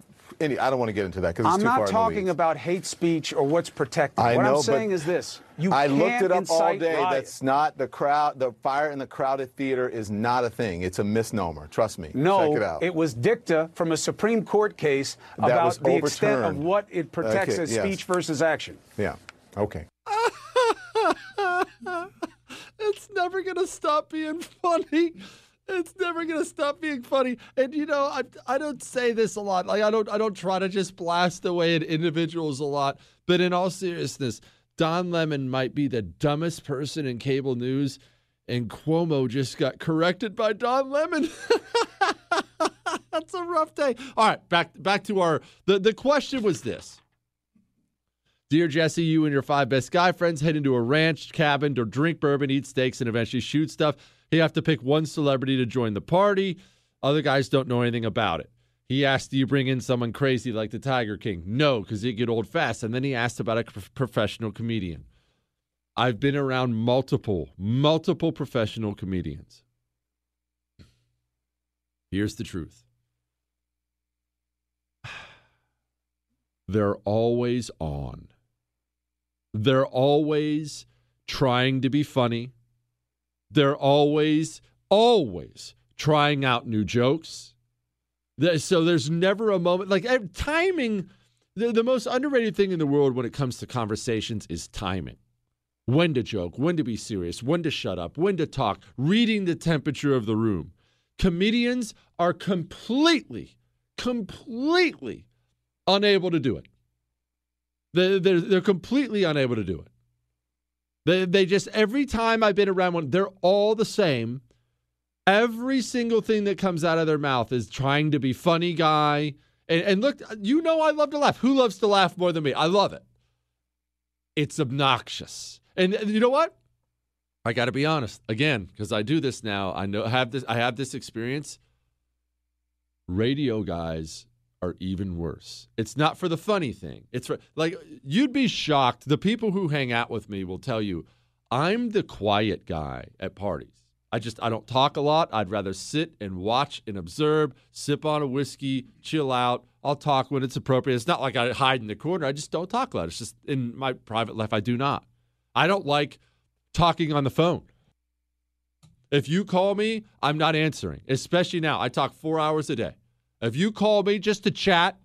Any, I don't want to get into that because it's I'm too far not in the talking about hate speech or what's protected. I what know, I'm saying is this: you I can't looked it up all incite day. riot. That's not the crowd. The fire in the crowded theater is not a thing. It's a misnomer. Trust me. No, Check it out. was dicta from a Supreme Court case about was the extent of what it protects Okay, as yes. speech versus action. yeah. Okay. it's never gonna stop being funny. It's never gonna stop being funny. And you know, I I don't say this a lot. Like I don't I don't try to just blast away at individuals a lot. But in all seriousness, Don Lemon might be the dumbest person in cable news, and Cuomo just got corrected by Don Lemon. That's a rough day. All right, back back to our the, the question was this. Dear Jesse, you and your five best guy friends head into a ranch cabin to drink bourbon, eat steaks, and eventually shoot stuff. You have to pick one celebrity to join the party. Other guys don't know anything about it. He asked, Do you bring in someone crazy like the Tiger King? No, because he'd get old fast. And then he asked about a professional comedian. I've been around multiple, multiple professional comedians. Here's the truth they're always on. They're always trying to be funny. They're always, always trying out new jokes. So there's never a moment like eh, timing. The, the most underrated thing in the world when it comes to conversations is timing. When to joke, when to be serious, when to shut up, when to talk, reading the temperature of the room. Comedians are completely, completely unable to do it. They- They're, they're completely unable to do it. They, they just, every time I've been around one, they're all the same. Every single thing that comes out of their mouth is trying to be funny guy. And, and look, you know I love to laugh. Who loves to laugh more than me? I love it. It's obnoxious. And you know what? I got to be honest again because I do this now. I know have this. I have this experience. Radio guys are even worse. It's not for the funny thing. It's for like you'd be shocked. The people who hang out with me will tell you I'm the quiet guy at parties. I just I don't talk a lot. I'd rather sit and watch and observe, sip on a whiskey, chill out. I'll talk when it's appropriate. It's not like I hide in the corner. I just don't talk a lot. It's just in my private life I do not. I don't like talking on the phone. If you call me, I'm not answering, especially now. I talk four hours a day. If you call me just to chat,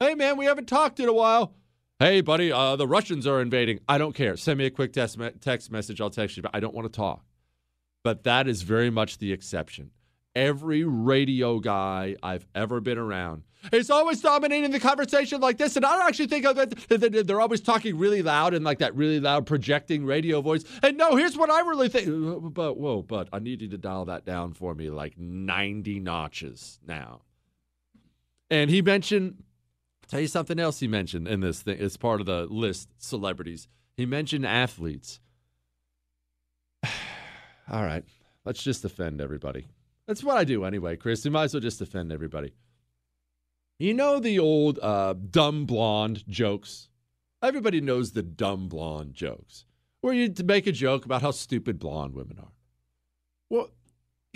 hey, man, we haven't talked in a while. Hey, buddy, uh, the Russians are invading. I don't care. Send me a quick text, me- text message. I'll text you, but I don't want to talk. But that is very much the exception. Every radio guy I've ever been around is always dominating the conversation like this. And I don't actually think of it, they're always talking really loud and like that really loud projecting radio voice. And no, here's what I really think. But whoa, but I need you to dial that down for me like 90 notches now. And he mentioned, tell you something else he mentioned in this thing as part of the list celebrities. He mentioned athletes. All right, let's just offend everybody. That's what I do anyway, Chris. You might as well just offend everybody. You know the old uh, dumb blonde jokes? Everybody knows the dumb blonde jokes, where you make a joke about how stupid blonde women are.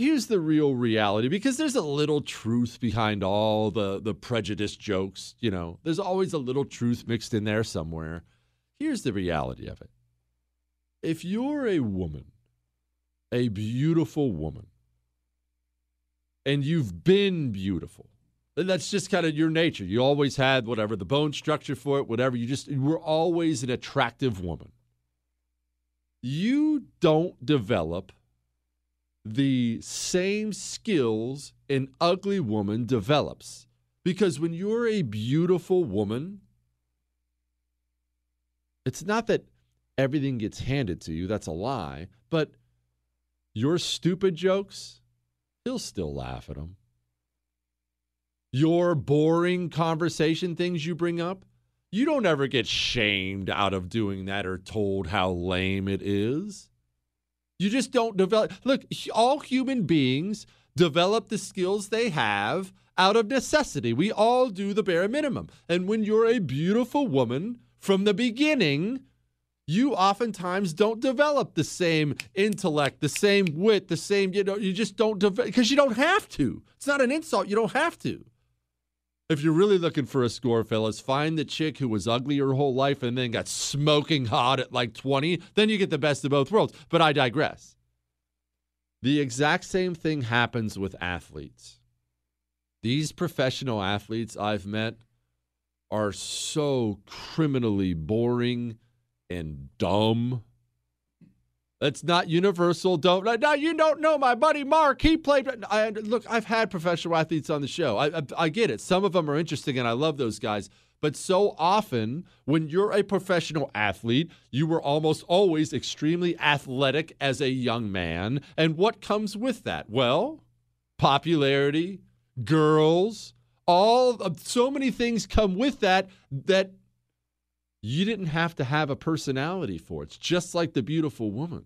Here's the real reality because there's a little truth behind all the the prejudice jokes, you know. There's always a little truth mixed in there somewhere. Here's the reality of it. If you're a woman, a beautiful woman, and you've been beautiful, and that's just kind of your nature. You always had whatever the bone structure for it, whatever. You just you were always an attractive woman. You don't develop the same skills an ugly woman develops. Because when you're a beautiful woman, it's not that everything gets handed to you. That's a lie. But your stupid jokes, he'll still laugh at them. Your boring conversation things you bring up, you don't ever get shamed out of doing that or told how lame it is. You just don't develop. Look, all human beings develop the skills they have out of necessity. We all do the bare minimum. And when you're a beautiful woman from the beginning, you oftentimes don't develop the same intellect, the same wit, the same, you know, you just don't develop because you don't have to. It's not an insult. You don't have to. If you're really looking for a score, fellas, find the chick who was ugly her whole life and then got smoking hot at like 20. Then you get the best of both worlds. But I digress. The exact same thing happens with athletes. These professional athletes I've met are so criminally boring and dumb. That's not universal. Don't now. You don't know my buddy Mark. He played. I, look, I've had professional athletes on the show. I, I, I get it. Some of them are interesting, and I love those guys. But so often, when you're a professional athlete, you were almost always extremely athletic as a young man. And what comes with that? Well, popularity, girls, all so many things come with that that you didn't have to have a personality for. It's just like the beautiful woman.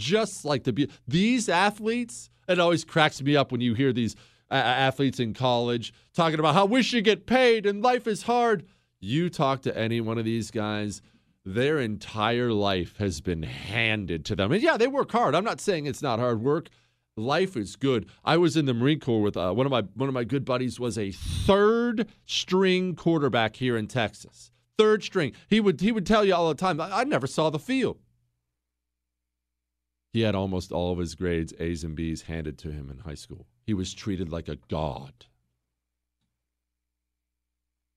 Just like the these athletes, it always cracks me up when you hear these uh, athletes in college talking about how we should get paid and life is hard. You talk to any one of these guys, their entire life has been handed to them. And yeah, they work hard. I'm not saying it's not hard work. Life is good. I was in the Marine Corps with uh, one of my one of my good buddies was a third string quarterback here in Texas third string. He would he would tell you all the time, I, I never saw the field. He had almost all of his grades, A's and B's, handed to him in high school. He was treated like a god.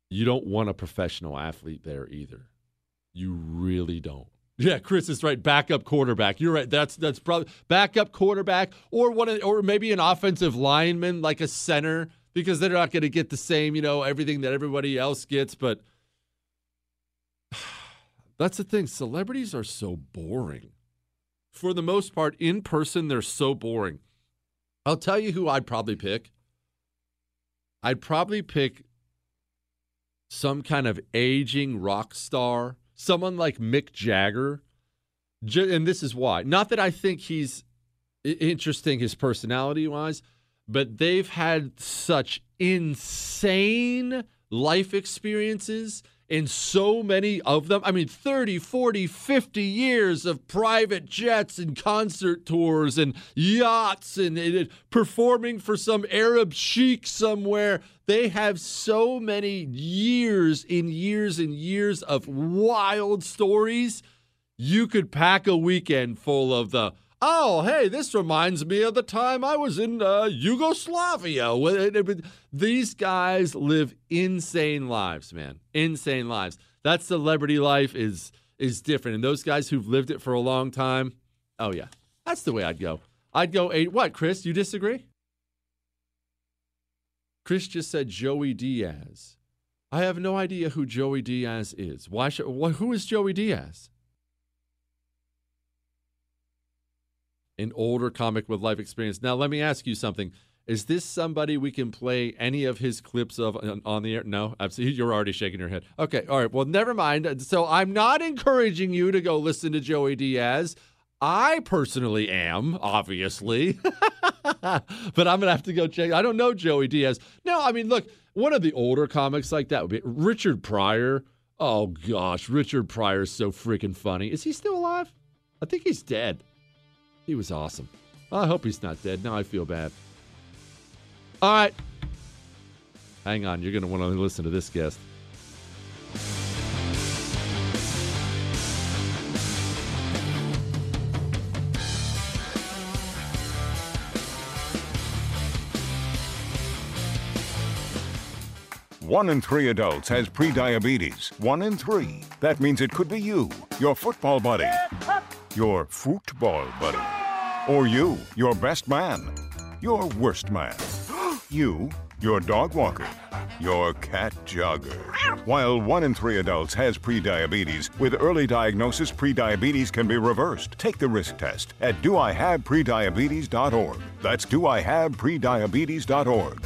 You don't want a professional athlete there either. You really don't. Yeah, Chris is right. Backup quarterback. You're right. That's that's probably backup quarterback, or one, or maybe an offensive lineman like a center, because they're not going to get the same, you know, everything that everybody else gets. But that's the thing. Celebrities are so boring. For the most part, in person, they're so boring. I'll tell you who I'd probably pick. I'd probably pick some kind of aging rock star, someone like Mick Jagger. And this is why. Not that I think he's interesting, his personality wise, but they've had such insane life experiences in so many of them. I mean, 30, 40, 50 years of private jets and concert tours and yachts and, and, performing for some Arab sheik somewhere. They have so many years in years and years of wild stories. You could pack a weekend full of the oh, hey, this reminds me of the time I was in uh, Yugoslavia. These guys live insane lives, man. Insane lives. That celebrity life is is different. And those guys who've lived it for a long time, oh yeah, that's the way I'd go. I'd go eight. What, Chris? You disagree? Chris just said Joey Diaz. I have no idea who Joey Diaz is. Why should? Who is Joey Diaz? An older comic with life experience. Now, let me ask you something. Is this somebody we can play any of his clips of on, the air? No, absolutely. You're already shaking your head. Okay, all right. Well, never mind. So I'm not encouraging you to go listen to Joey Diaz. I personally am, obviously, but I'm gonna have to go check. I don't know Joey Diaz. No, I mean, look, one of the older comics like that would be Richard Pryor. Oh gosh, Richard Pryor is so freaking funny. Is he still alive? I think he's dead. He was awesome. I hope he's not dead. Now I feel bad. All right. Hang on. You're going to want to listen to this guest. One in three adults has prediabetes. One in three. That means it could be you, your football buddy your football buddy. Or you, your best man. Your worst man. You, your dog walker, your cat jogger. While one in three adults has prediabetes, with early diagnosis, prediabetes can be reversed. Take the risk test at doihaveprediabetes.org. That's doihaveprediabetes.org.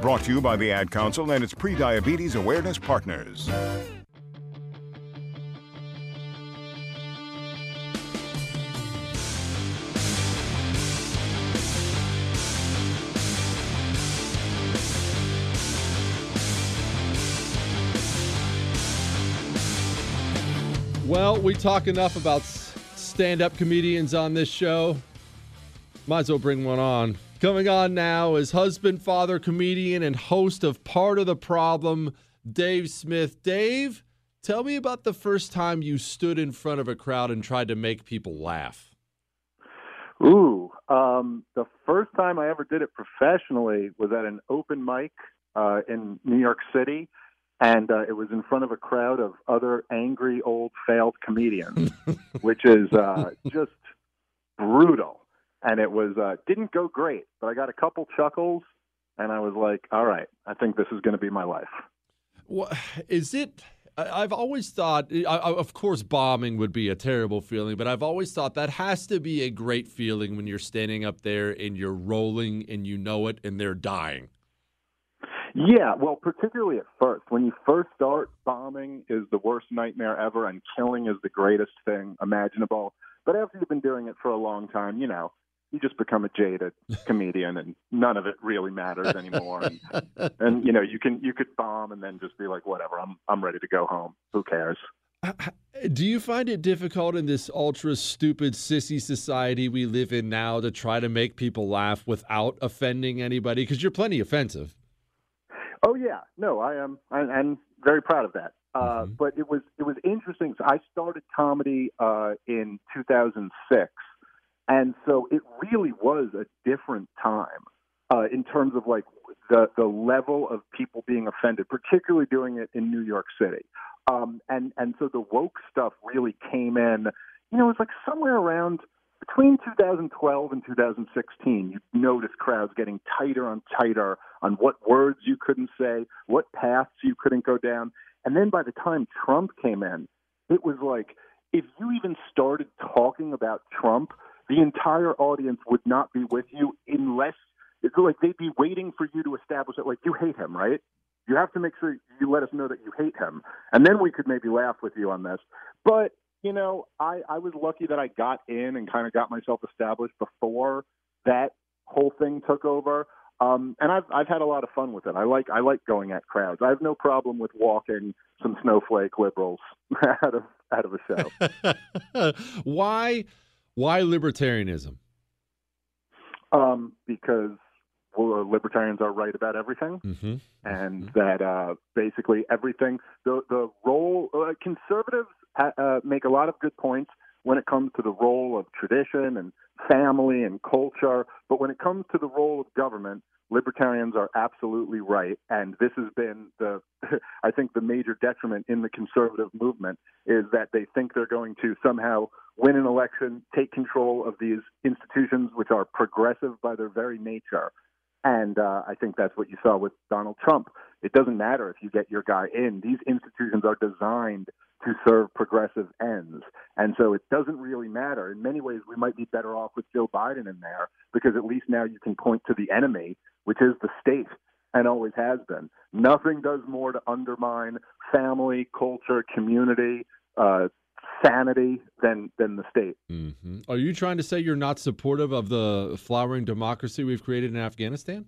Brought to you by the Ad Council and its pre-diabetes awareness partners. Well, we talk enough about stand up comedians on this show. Might as well bring one on. Coming on now is husband, father, comedian, and host of Part of the Problem, Dave Smith. Dave, tell me about the first time you stood in front of a crowd and tried to make people laugh. Ooh, um, the first time I ever did it professionally was at an open mic uh, in New York City, and uh, it was in front of a crowd of other angry old failed comedians, which is uh, just brutal. And it was uh, didn't go great, but I got a couple chuckles, and I was like, "All right, I think this is going to be my life." Is it? I've always thought, of course, bombing would be a terrible feeling, but I've always thought that has to be a great feeling when you're standing up there and you're rolling and you know it and they're dying. Yeah, well, particularly at first. When you first start, bombing is the worst nightmare ever, and killing is the greatest thing imaginable. But after you've been doing it for a long time, you know, you just become a jaded comedian, and none of it really matters anymore. And, and you know, you can you could bomb and then just be like, whatever, I'm I'm ready to go home. Who cares? Do you find it difficult in this ultra stupid sissy society we live in now to try to make people laugh without offending anybody? Because you're plenty offensive. Oh yeah, no, I am. I, I'm very proud of that. Uh, But it was it was interesting. So I started comedy uh, in 2006, and so it really was a different time uh, in terms of like the the level of people being offended, particularly doing it in New York City. Um, and and so the woke stuff really came in. You know, it was like somewhere around between 2012 and 2016, you notice crowds getting tighter and tighter on what words you couldn't say, what paths you couldn't go down. And then by the time Trump came in, it was like if you even started talking about Trump, the entire audience would not be with you unless it's like they'd be waiting for you to establish it like you hate him, right? You have to make sure you let us know that you hate him. And then we could maybe laugh with you on this. But you know, I, I was lucky that I got in and kind of got myself established before that whole thing took over. Um, and I've I've had a lot of fun with it. I like I like going at crowds. I have no problem with walking some snowflake liberals out of out of a show. why why libertarianism? um, because well, libertarians are right about everything, mm-hmm. and that uh, basically everything the the role uh, conservatives ha- uh, make a lot of good points when it comes to the role of tradition and family and culture, but when it comes to the role of government, libertarians are absolutely right, and this has been the I think the major detriment in the conservative movement is that they think they're going to somehow win an election, take control of these institutions which are progressive by their very nature. And uh, I think that's what you saw with Donald Trump. It doesn't matter if you get your guy in. These institutions are designed to serve progressive ends. And so it doesn't really matter. In many ways, we might be better off with Joe Biden in there because at least now you can point to the enemy, which is the state and always has been. Nothing does more to undermine family, culture, community, uh, sanity than than the state. Mm-hmm. Are you trying to say you're not supportive of the flowering democracy we've created in Afghanistan?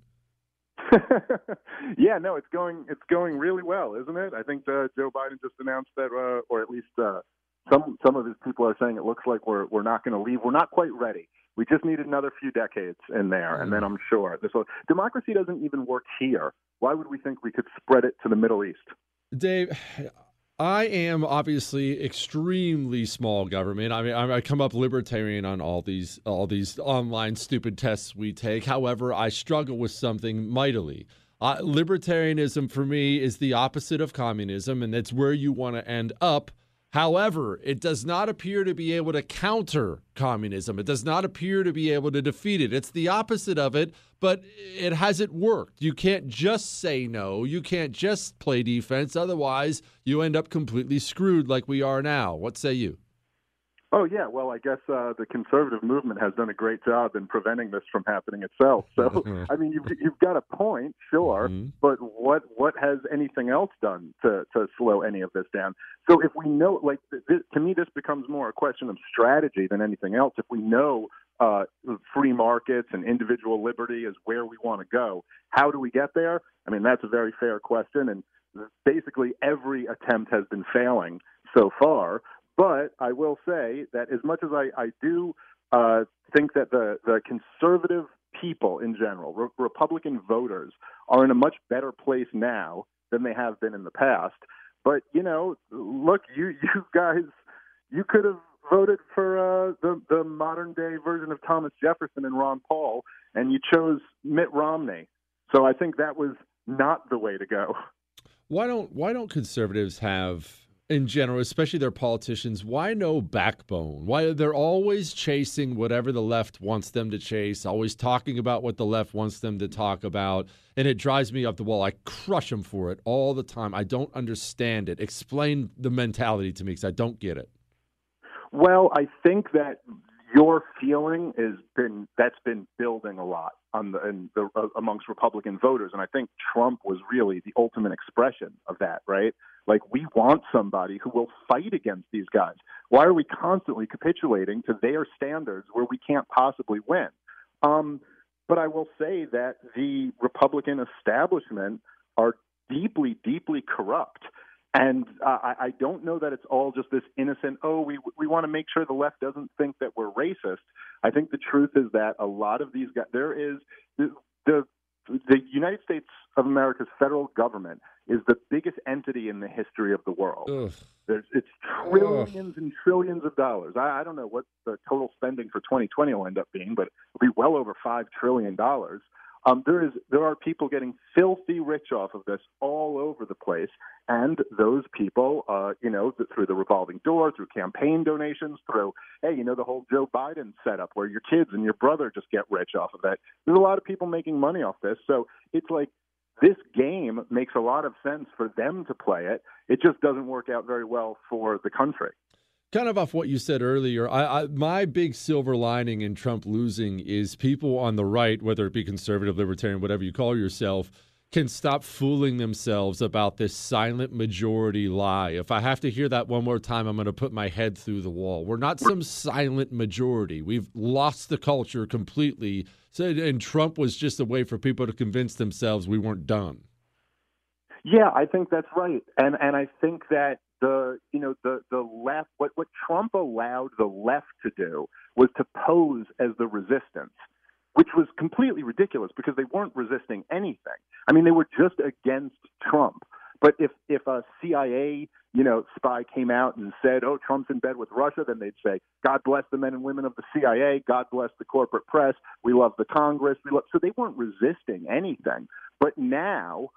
yeah, no, it's going it's going really well, isn't it? I think uh, Joe Biden just announced that, uh, or at least uh, some some of his people are saying it looks like we're we're not going to leave. We're not quite ready. We just need another few decades in there, and then I'm sure this will. Democracy doesn't even work here. Why would we think we could spread it to the Middle East? Dave, I am obviously extremely small government. I mean, I I come up libertarian on all these all these online stupid tests we take. However, I struggle with something mightily. Uh, libertarianism for me is the opposite of communism, and that's where you want to end up. However, it does not appear to be able to counter communism. It does not appear to be able to defeat it. It's the opposite of it, but it hasn't worked. You can't just say no. You can't just play defense. Otherwise, you end up completely screwed like we are now. What say you? Oh yeah, well I guess uh, the conservative movement has done a great job in preventing this from happening itself. So I mean, you've you've got a point, sure, Mm-hmm. but what what has anything else done to to slow any of this down? So if we know, like this, to me, this becomes more a question of strategy than anything else. If we know uh, free markets and individual liberty is where we want to go, how do we get there? I mean, that's a very fair question, and basically every attempt has been failing so far. But I will say that as much as I, I do uh, think that the, the conservative people in general, re- Republican voters, are in a much better place now than they have been in the past. But you know, look, you you guys, you could have voted for uh, the the modern day version of Thomas Jefferson and Ron Paul, and you chose Mitt Romney. So I think that was not the way to go. Why don't why don't conservatives have in general, especially their politicians, why no backbone? Why they're always chasing whatever the left wants them to chase, always talking about what the left wants them to talk about, and it drives me up the wall. I crush them for it all the time. I don't understand it. Explain the mentality to me because I don't get it. Well, I think that your feeling has been that's been building a lot on the, in the uh, amongst Republican voters, and I think Trump was really the ultimate expression of that. Right? Like we want somebody who will fight against these guys. Why are we constantly capitulating to their standards where we can't possibly win? Um, but I will say that the Republican establishment are deeply, deeply corrupt. And uh, I, I don't know that it's all just this innocent. Oh, we we want to make sure the left doesn't think that we're racist. I think the truth is that a lot of these guys. There is the the, the United States of America's federal government is the biggest entity in the history of the world. There's it's trillions and trillions of dollars. I, I don't know what the total spending for 2020 will end up being, but it'll be well over five trillion dollars. Um, there is there are people getting filthy rich off of this all over the place, and those people, uh, you know, th- through the revolving door, through campaign donations, through hey, you know, the whole Joe Biden setup where your kids and your brother just get rich off of that. There's a lot of people making money off this, so it's like this game makes a lot of sense for them to play it. It just doesn't work out very well for the country. Kind of off what you said earlier, I, I, my big silver lining in Trump losing is people on the right, whether it be conservative, libertarian, whatever you call yourself, can stop fooling themselves about this silent majority lie. If I have to hear that one more time, I'm going to put my head through the wall. We're not some silent majority. We've lost the culture completely. So, and Trump was just a way for people to convince themselves we weren't done. Yeah, I think that's right, and and I think that the you know the the left what what Trump allowed the left to do was to pose as the resistance, which was completely ridiculous because they weren't resisting anything. I mean, they were just against Trump. But if if a CIA you know spy came out and said, "Oh, Trump's in bed with Russia," then they'd say, "God bless the men and women of the CIA. God bless the corporate press. We love the Congress. We love." So they weren't resisting anything. But now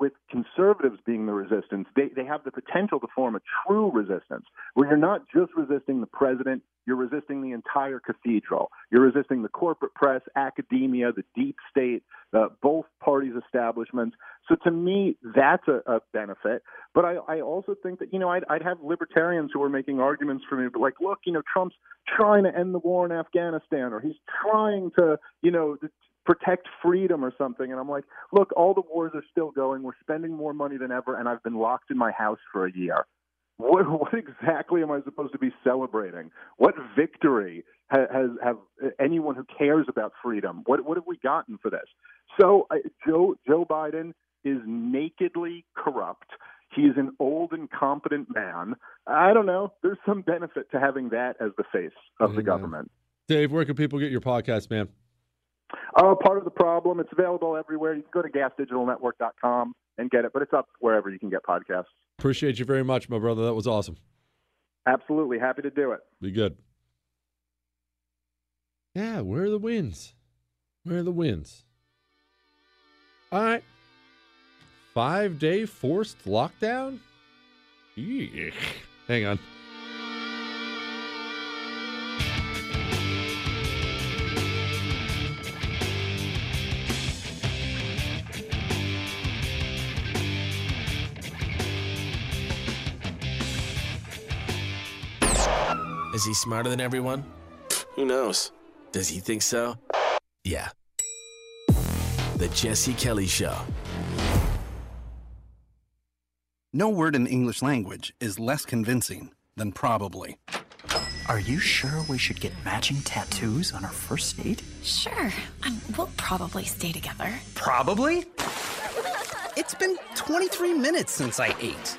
with conservatives being the resistance, they, they have the potential to form a true resistance where you're not just resisting the president, you're resisting the entire cathedral. You're resisting the corporate press, academia, the deep state, uh, both parties' establishments. So to me, that's a, a benefit. But I, I also think that, you know, I'd, I'd have libertarians who are making arguments for me, but like, look, you know, Trump's trying to end the war in Afghanistan or he's trying to, you know, protect freedom or something. And I'm like, look, all the wars are still going. We're spending more money than ever, and I've been locked in my house for a year. What, what exactly am I supposed to be celebrating? What victory has, has have anyone who cares about freedom? What what have we gotten for this? So uh, Joe Joe Biden is nakedly corrupt. He's an old, incompetent man. I don't know. There's some benefit to having that as the face of mm-hmm. the government. Dave, where can people get your podcast, man? Uh, part of the problem. It's available everywhere. You can go to gasdigitalnetwork.com. and get it. But it's up wherever you can get podcasts. Appreciate you very much, my brother. That was awesome. Absolutely happy to do it. Be good. Yeah, where are the wins? Where are the wins? All right. Five day forced lockdown? Eek. Hang on. Is he smarter than everyone? Who knows? Does he think so? Yeah. The Jesse Kelly Show. No word in the English language is less convincing than probably. Are you sure we should get matching tattoos on our first date? Sure. Um, we'll probably stay together. Probably? It's been 23 minutes since I ate.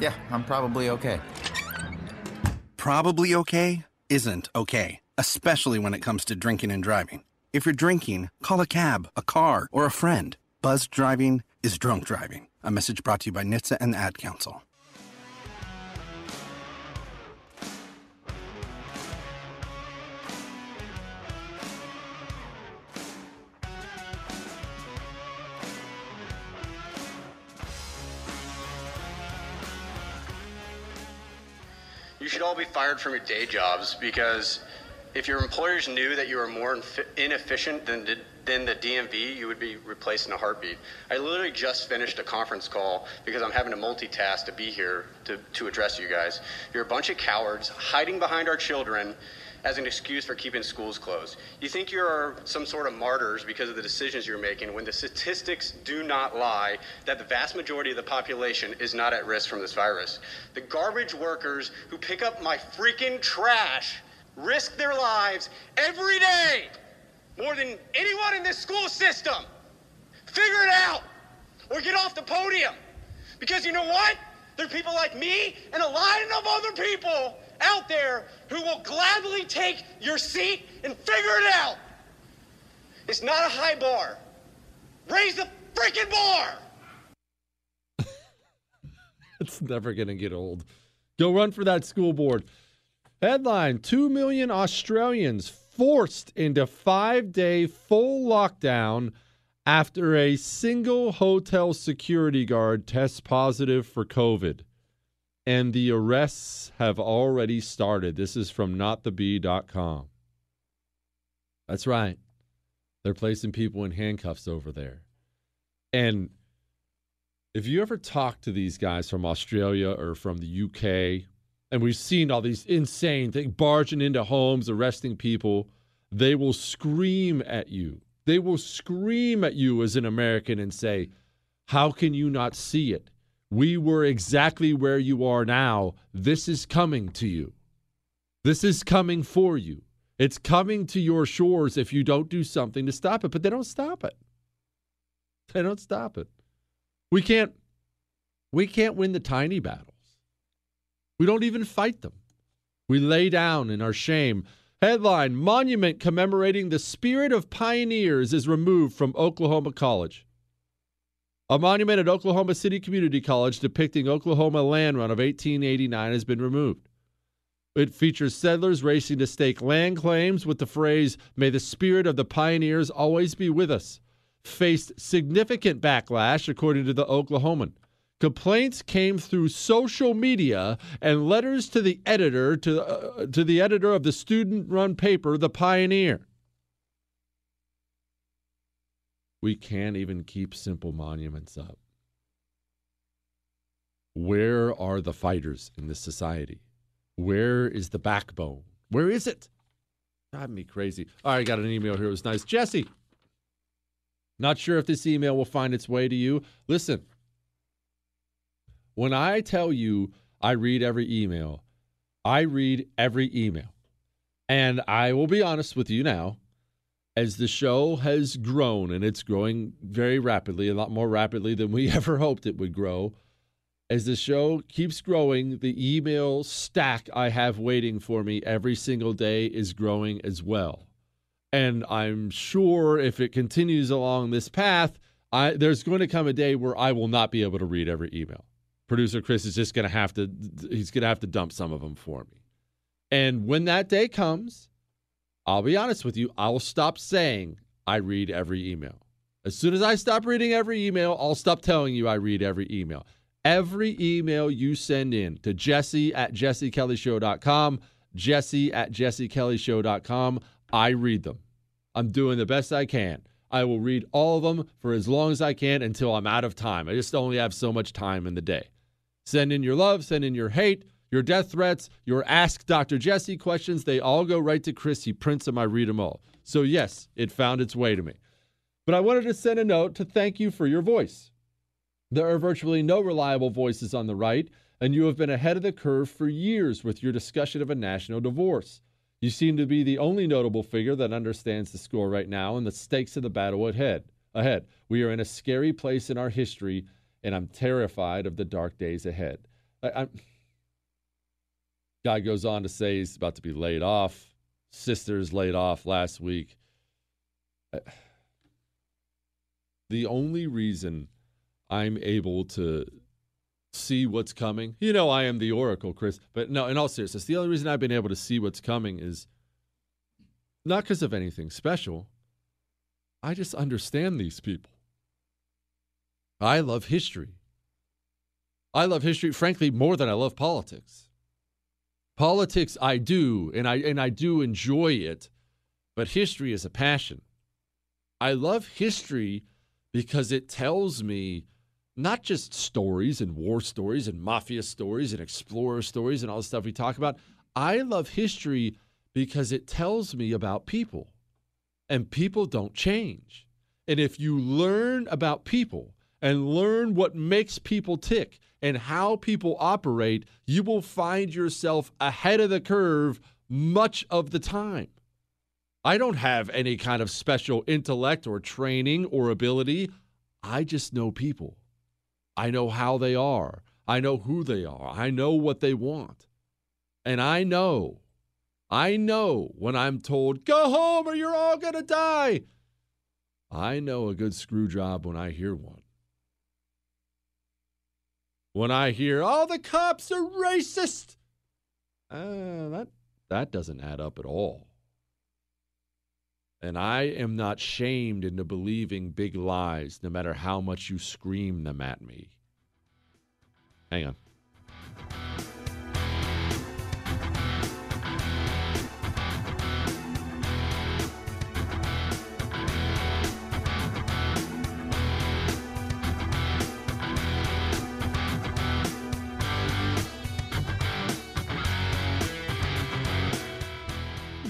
Yeah, I'm probably okay. Probably okay isn't okay, especially when it comes to drinking and driving. If you're drinking, call a cab, a car, or a friend. Buzz driving is drunk driving. A message brought to you by NHTSA and the Ad Council. Should all be fired from your day jobs because if your employers knew that you were more inefficient than the, than the DMV, you would be replaced in a heartbeat. I literally just finished a conference call because I'm having to multitask to be here to, to address you guys. You're a bunch of cowards hiding behind our children as an excuse for keeping schools closed. You think you're some sort of martyrs because of the decisions you're making when the statistics do not lie that the vast majority of the population is not at risk from this virus. The garbage workers who pick up my freaking trash risk their lives every day more than anyone in this school system. Figure it out or get off the podium. Because you know what? There are people like me and a line of other people out there who will gladly take your seat and figure it out. It's not a high bar. Raise the freaking bar. It's never going to get old. Go run for that school board. Headline 2 million Australians forced into five day full lockdown after a single hotel security guard tests positive for COVID. And the arrests have already started. This is from notthebee.com. That's right. They're placing people in handcuffs over there. And if you ever talk to these guys from Australia or from the UK, and we've seen all these insane things barging into homes, arresting people, they will scream at you. They will scream at you as an American and say, How can you not see it? We were exactly where you are now. This is coming to you. This is coming for you. It's coming to your shores if you don't do something to stop it, but they don't stop it. They don't stop it. We can't we can't win the tiny battles. We don't even fight them. We lay down in our shame. Headline Monument commemorating the spirit of pioneers is removed from Oklahoma College. A monument at Oklahoma City Community College depicting Oklahoma land run of 1889 has been removed. It features settlers racing to stake land claims with the phrase, May the spirit of the pioneers always be with us. Faced significant backlash, according to the Oklahoman. Complaints came through social media and letters to the editor to, uh, to the editor of the student-run paper, The Pioneer. We can't even keep simple monuments up. Where are the fighters in this society? Where is the backbone? Where is it? Driving me crazy. All right, I got an email here. It was nice. Jesse, not sure if this email will find its way to you. Listen, When I tell you I read every email, I read every email. And I will be honest with you now, as the show has grown and it's growing very rapidly, a lot more rapidly than we ever hoped it would grow. As the show keeps growing, the email stack I have waiting for me every single day is growing as well. And I'm sure if it continues along this path, I, there's going to come a day where I will not be able to read every email. Producer Chris is just going to have to he's going to have to dump some of them for me. And when that day comes, I'll be honest with you, I'll stop saying I read every email. As soon as I stop reading every email, I'll stop telling you I read every email. Every email you send in to jesse at jessekellyshow.com, jesse at jessekellyshow.com, I read them. I'm doing the best I can. I will read all of them for as long as I can until I'm out of time. I just only have so much time in the day. Send in your love, send in your hate, your death threats, your Ask Dr. Jesse questions. They all go right to Chris. He prints them, I read them all. So, yes, it found its way to me. But I wanted to send a note to thank you for your voice. There are virtually no reliable voices on the right, and you have been ahead of the curve for years with your discussion of a national divorce. You seem to be the only notable figure that understands the score right now and the stakes of the battle ahead. Ahead, we are in a scary place in our history, and I'm terrified of the dark days ahead. I, am Guy goes on to say he's about to be laid off. Sisters laid off last week. Uh, the only reason I'm able to see what's coming. You know, I am the oracle, Chris. But no, in all seriousness, the only reason I've been able to see what's coming is not because of anything special. I just understand these people. I love history. I love history, frankly, more than I love politics. Politics, I do, and I and I do enjoy it, but history is a passion. I love history because it tells me not just stories and war stories and mafia stories and explorer stories and all the stuff we talk about. I love history because it tells me about people, and people don't change. And if you learn about people and learn what makes people tick and how people operate, you will find yourself ahead of the curve much of the time. I don't have any kind of special intellect or training or ability. I just know people. I know how they are. I know who they are. I know what they want. And I know, I know when I'm told, go home or you're all going to die. I know a good screw job when I hear one. When I hear, oh, the cops are racist. Uh, that, that doesn't add up at all. And I am not shamed into believing big lies, no matter how much you scream them at me. Hang on.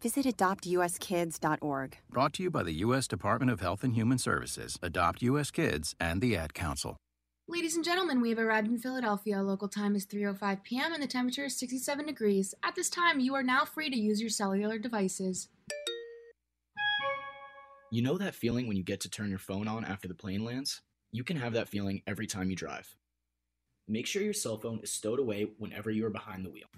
visit adoptuskids.org. Brought to you by the U.S. Department of Health and Human Services, Adopt U.S. Kids, and the Ad Council. Ladies and gentlemen, we have arrived in Philadelphia. Local time is 3:05 p.m. and the temperature is 67 degrees. At this time, you are now free to use your cellular devices. You know that feeling when you get to turn your phone on after the plane lands? You can have that feeling every time you drive. Make sure your cell phone is stowed away whenever you are behind the wheel.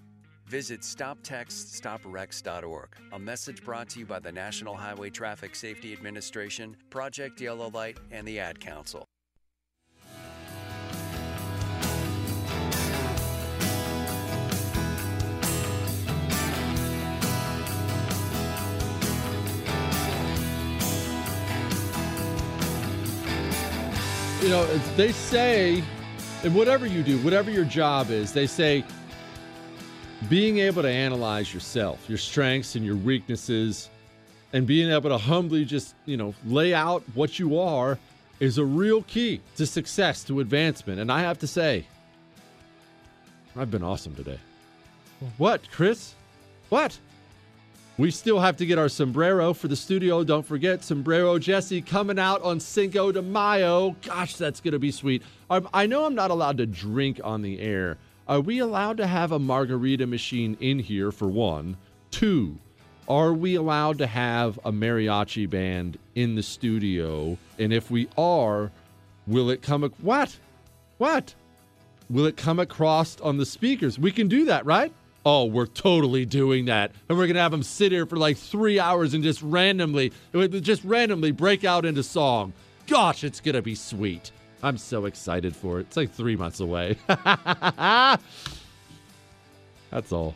Visit StopTextStopWrecks.org. A message brought to you by the National Highway Traffic Safety Administration, Project Yellow Light, and the Ad Council. You know, they say, and whatever you do, whatever your job is, they say being able to analyze yourself, your strengths and your weaknesses, and being able to humbly just, you know, lay out what you are is a real key to success, to advancement. And I have to say, I've been awesome today. What, Chris? What? We still have to get our sombrero for the studio. Don't forget, Sombrero Jesse coming out on Cinco de Mayo. Gosh, that's going to be sweet. Um, I know I'm not allowed to drink on the air. Are we allowed to have a margarita machine in here for one? Two, are we allowed to have a mariachi band in the studio? And if we are, will it come? Ac- what? What? Will it come across on the speakers? We can do that, right? Oh, we're totally doing that. And we're going to have them sit here for like three hours and just randomly, just randomly break out into song. Gosh, it's going to be sweet. I'm so excited for it. It's like three months away. That's all.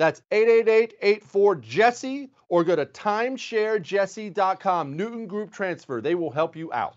That's 888-84-JESSE or go to timesharejesse.com. Newton Group Transfer. They will help you out.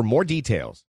more details.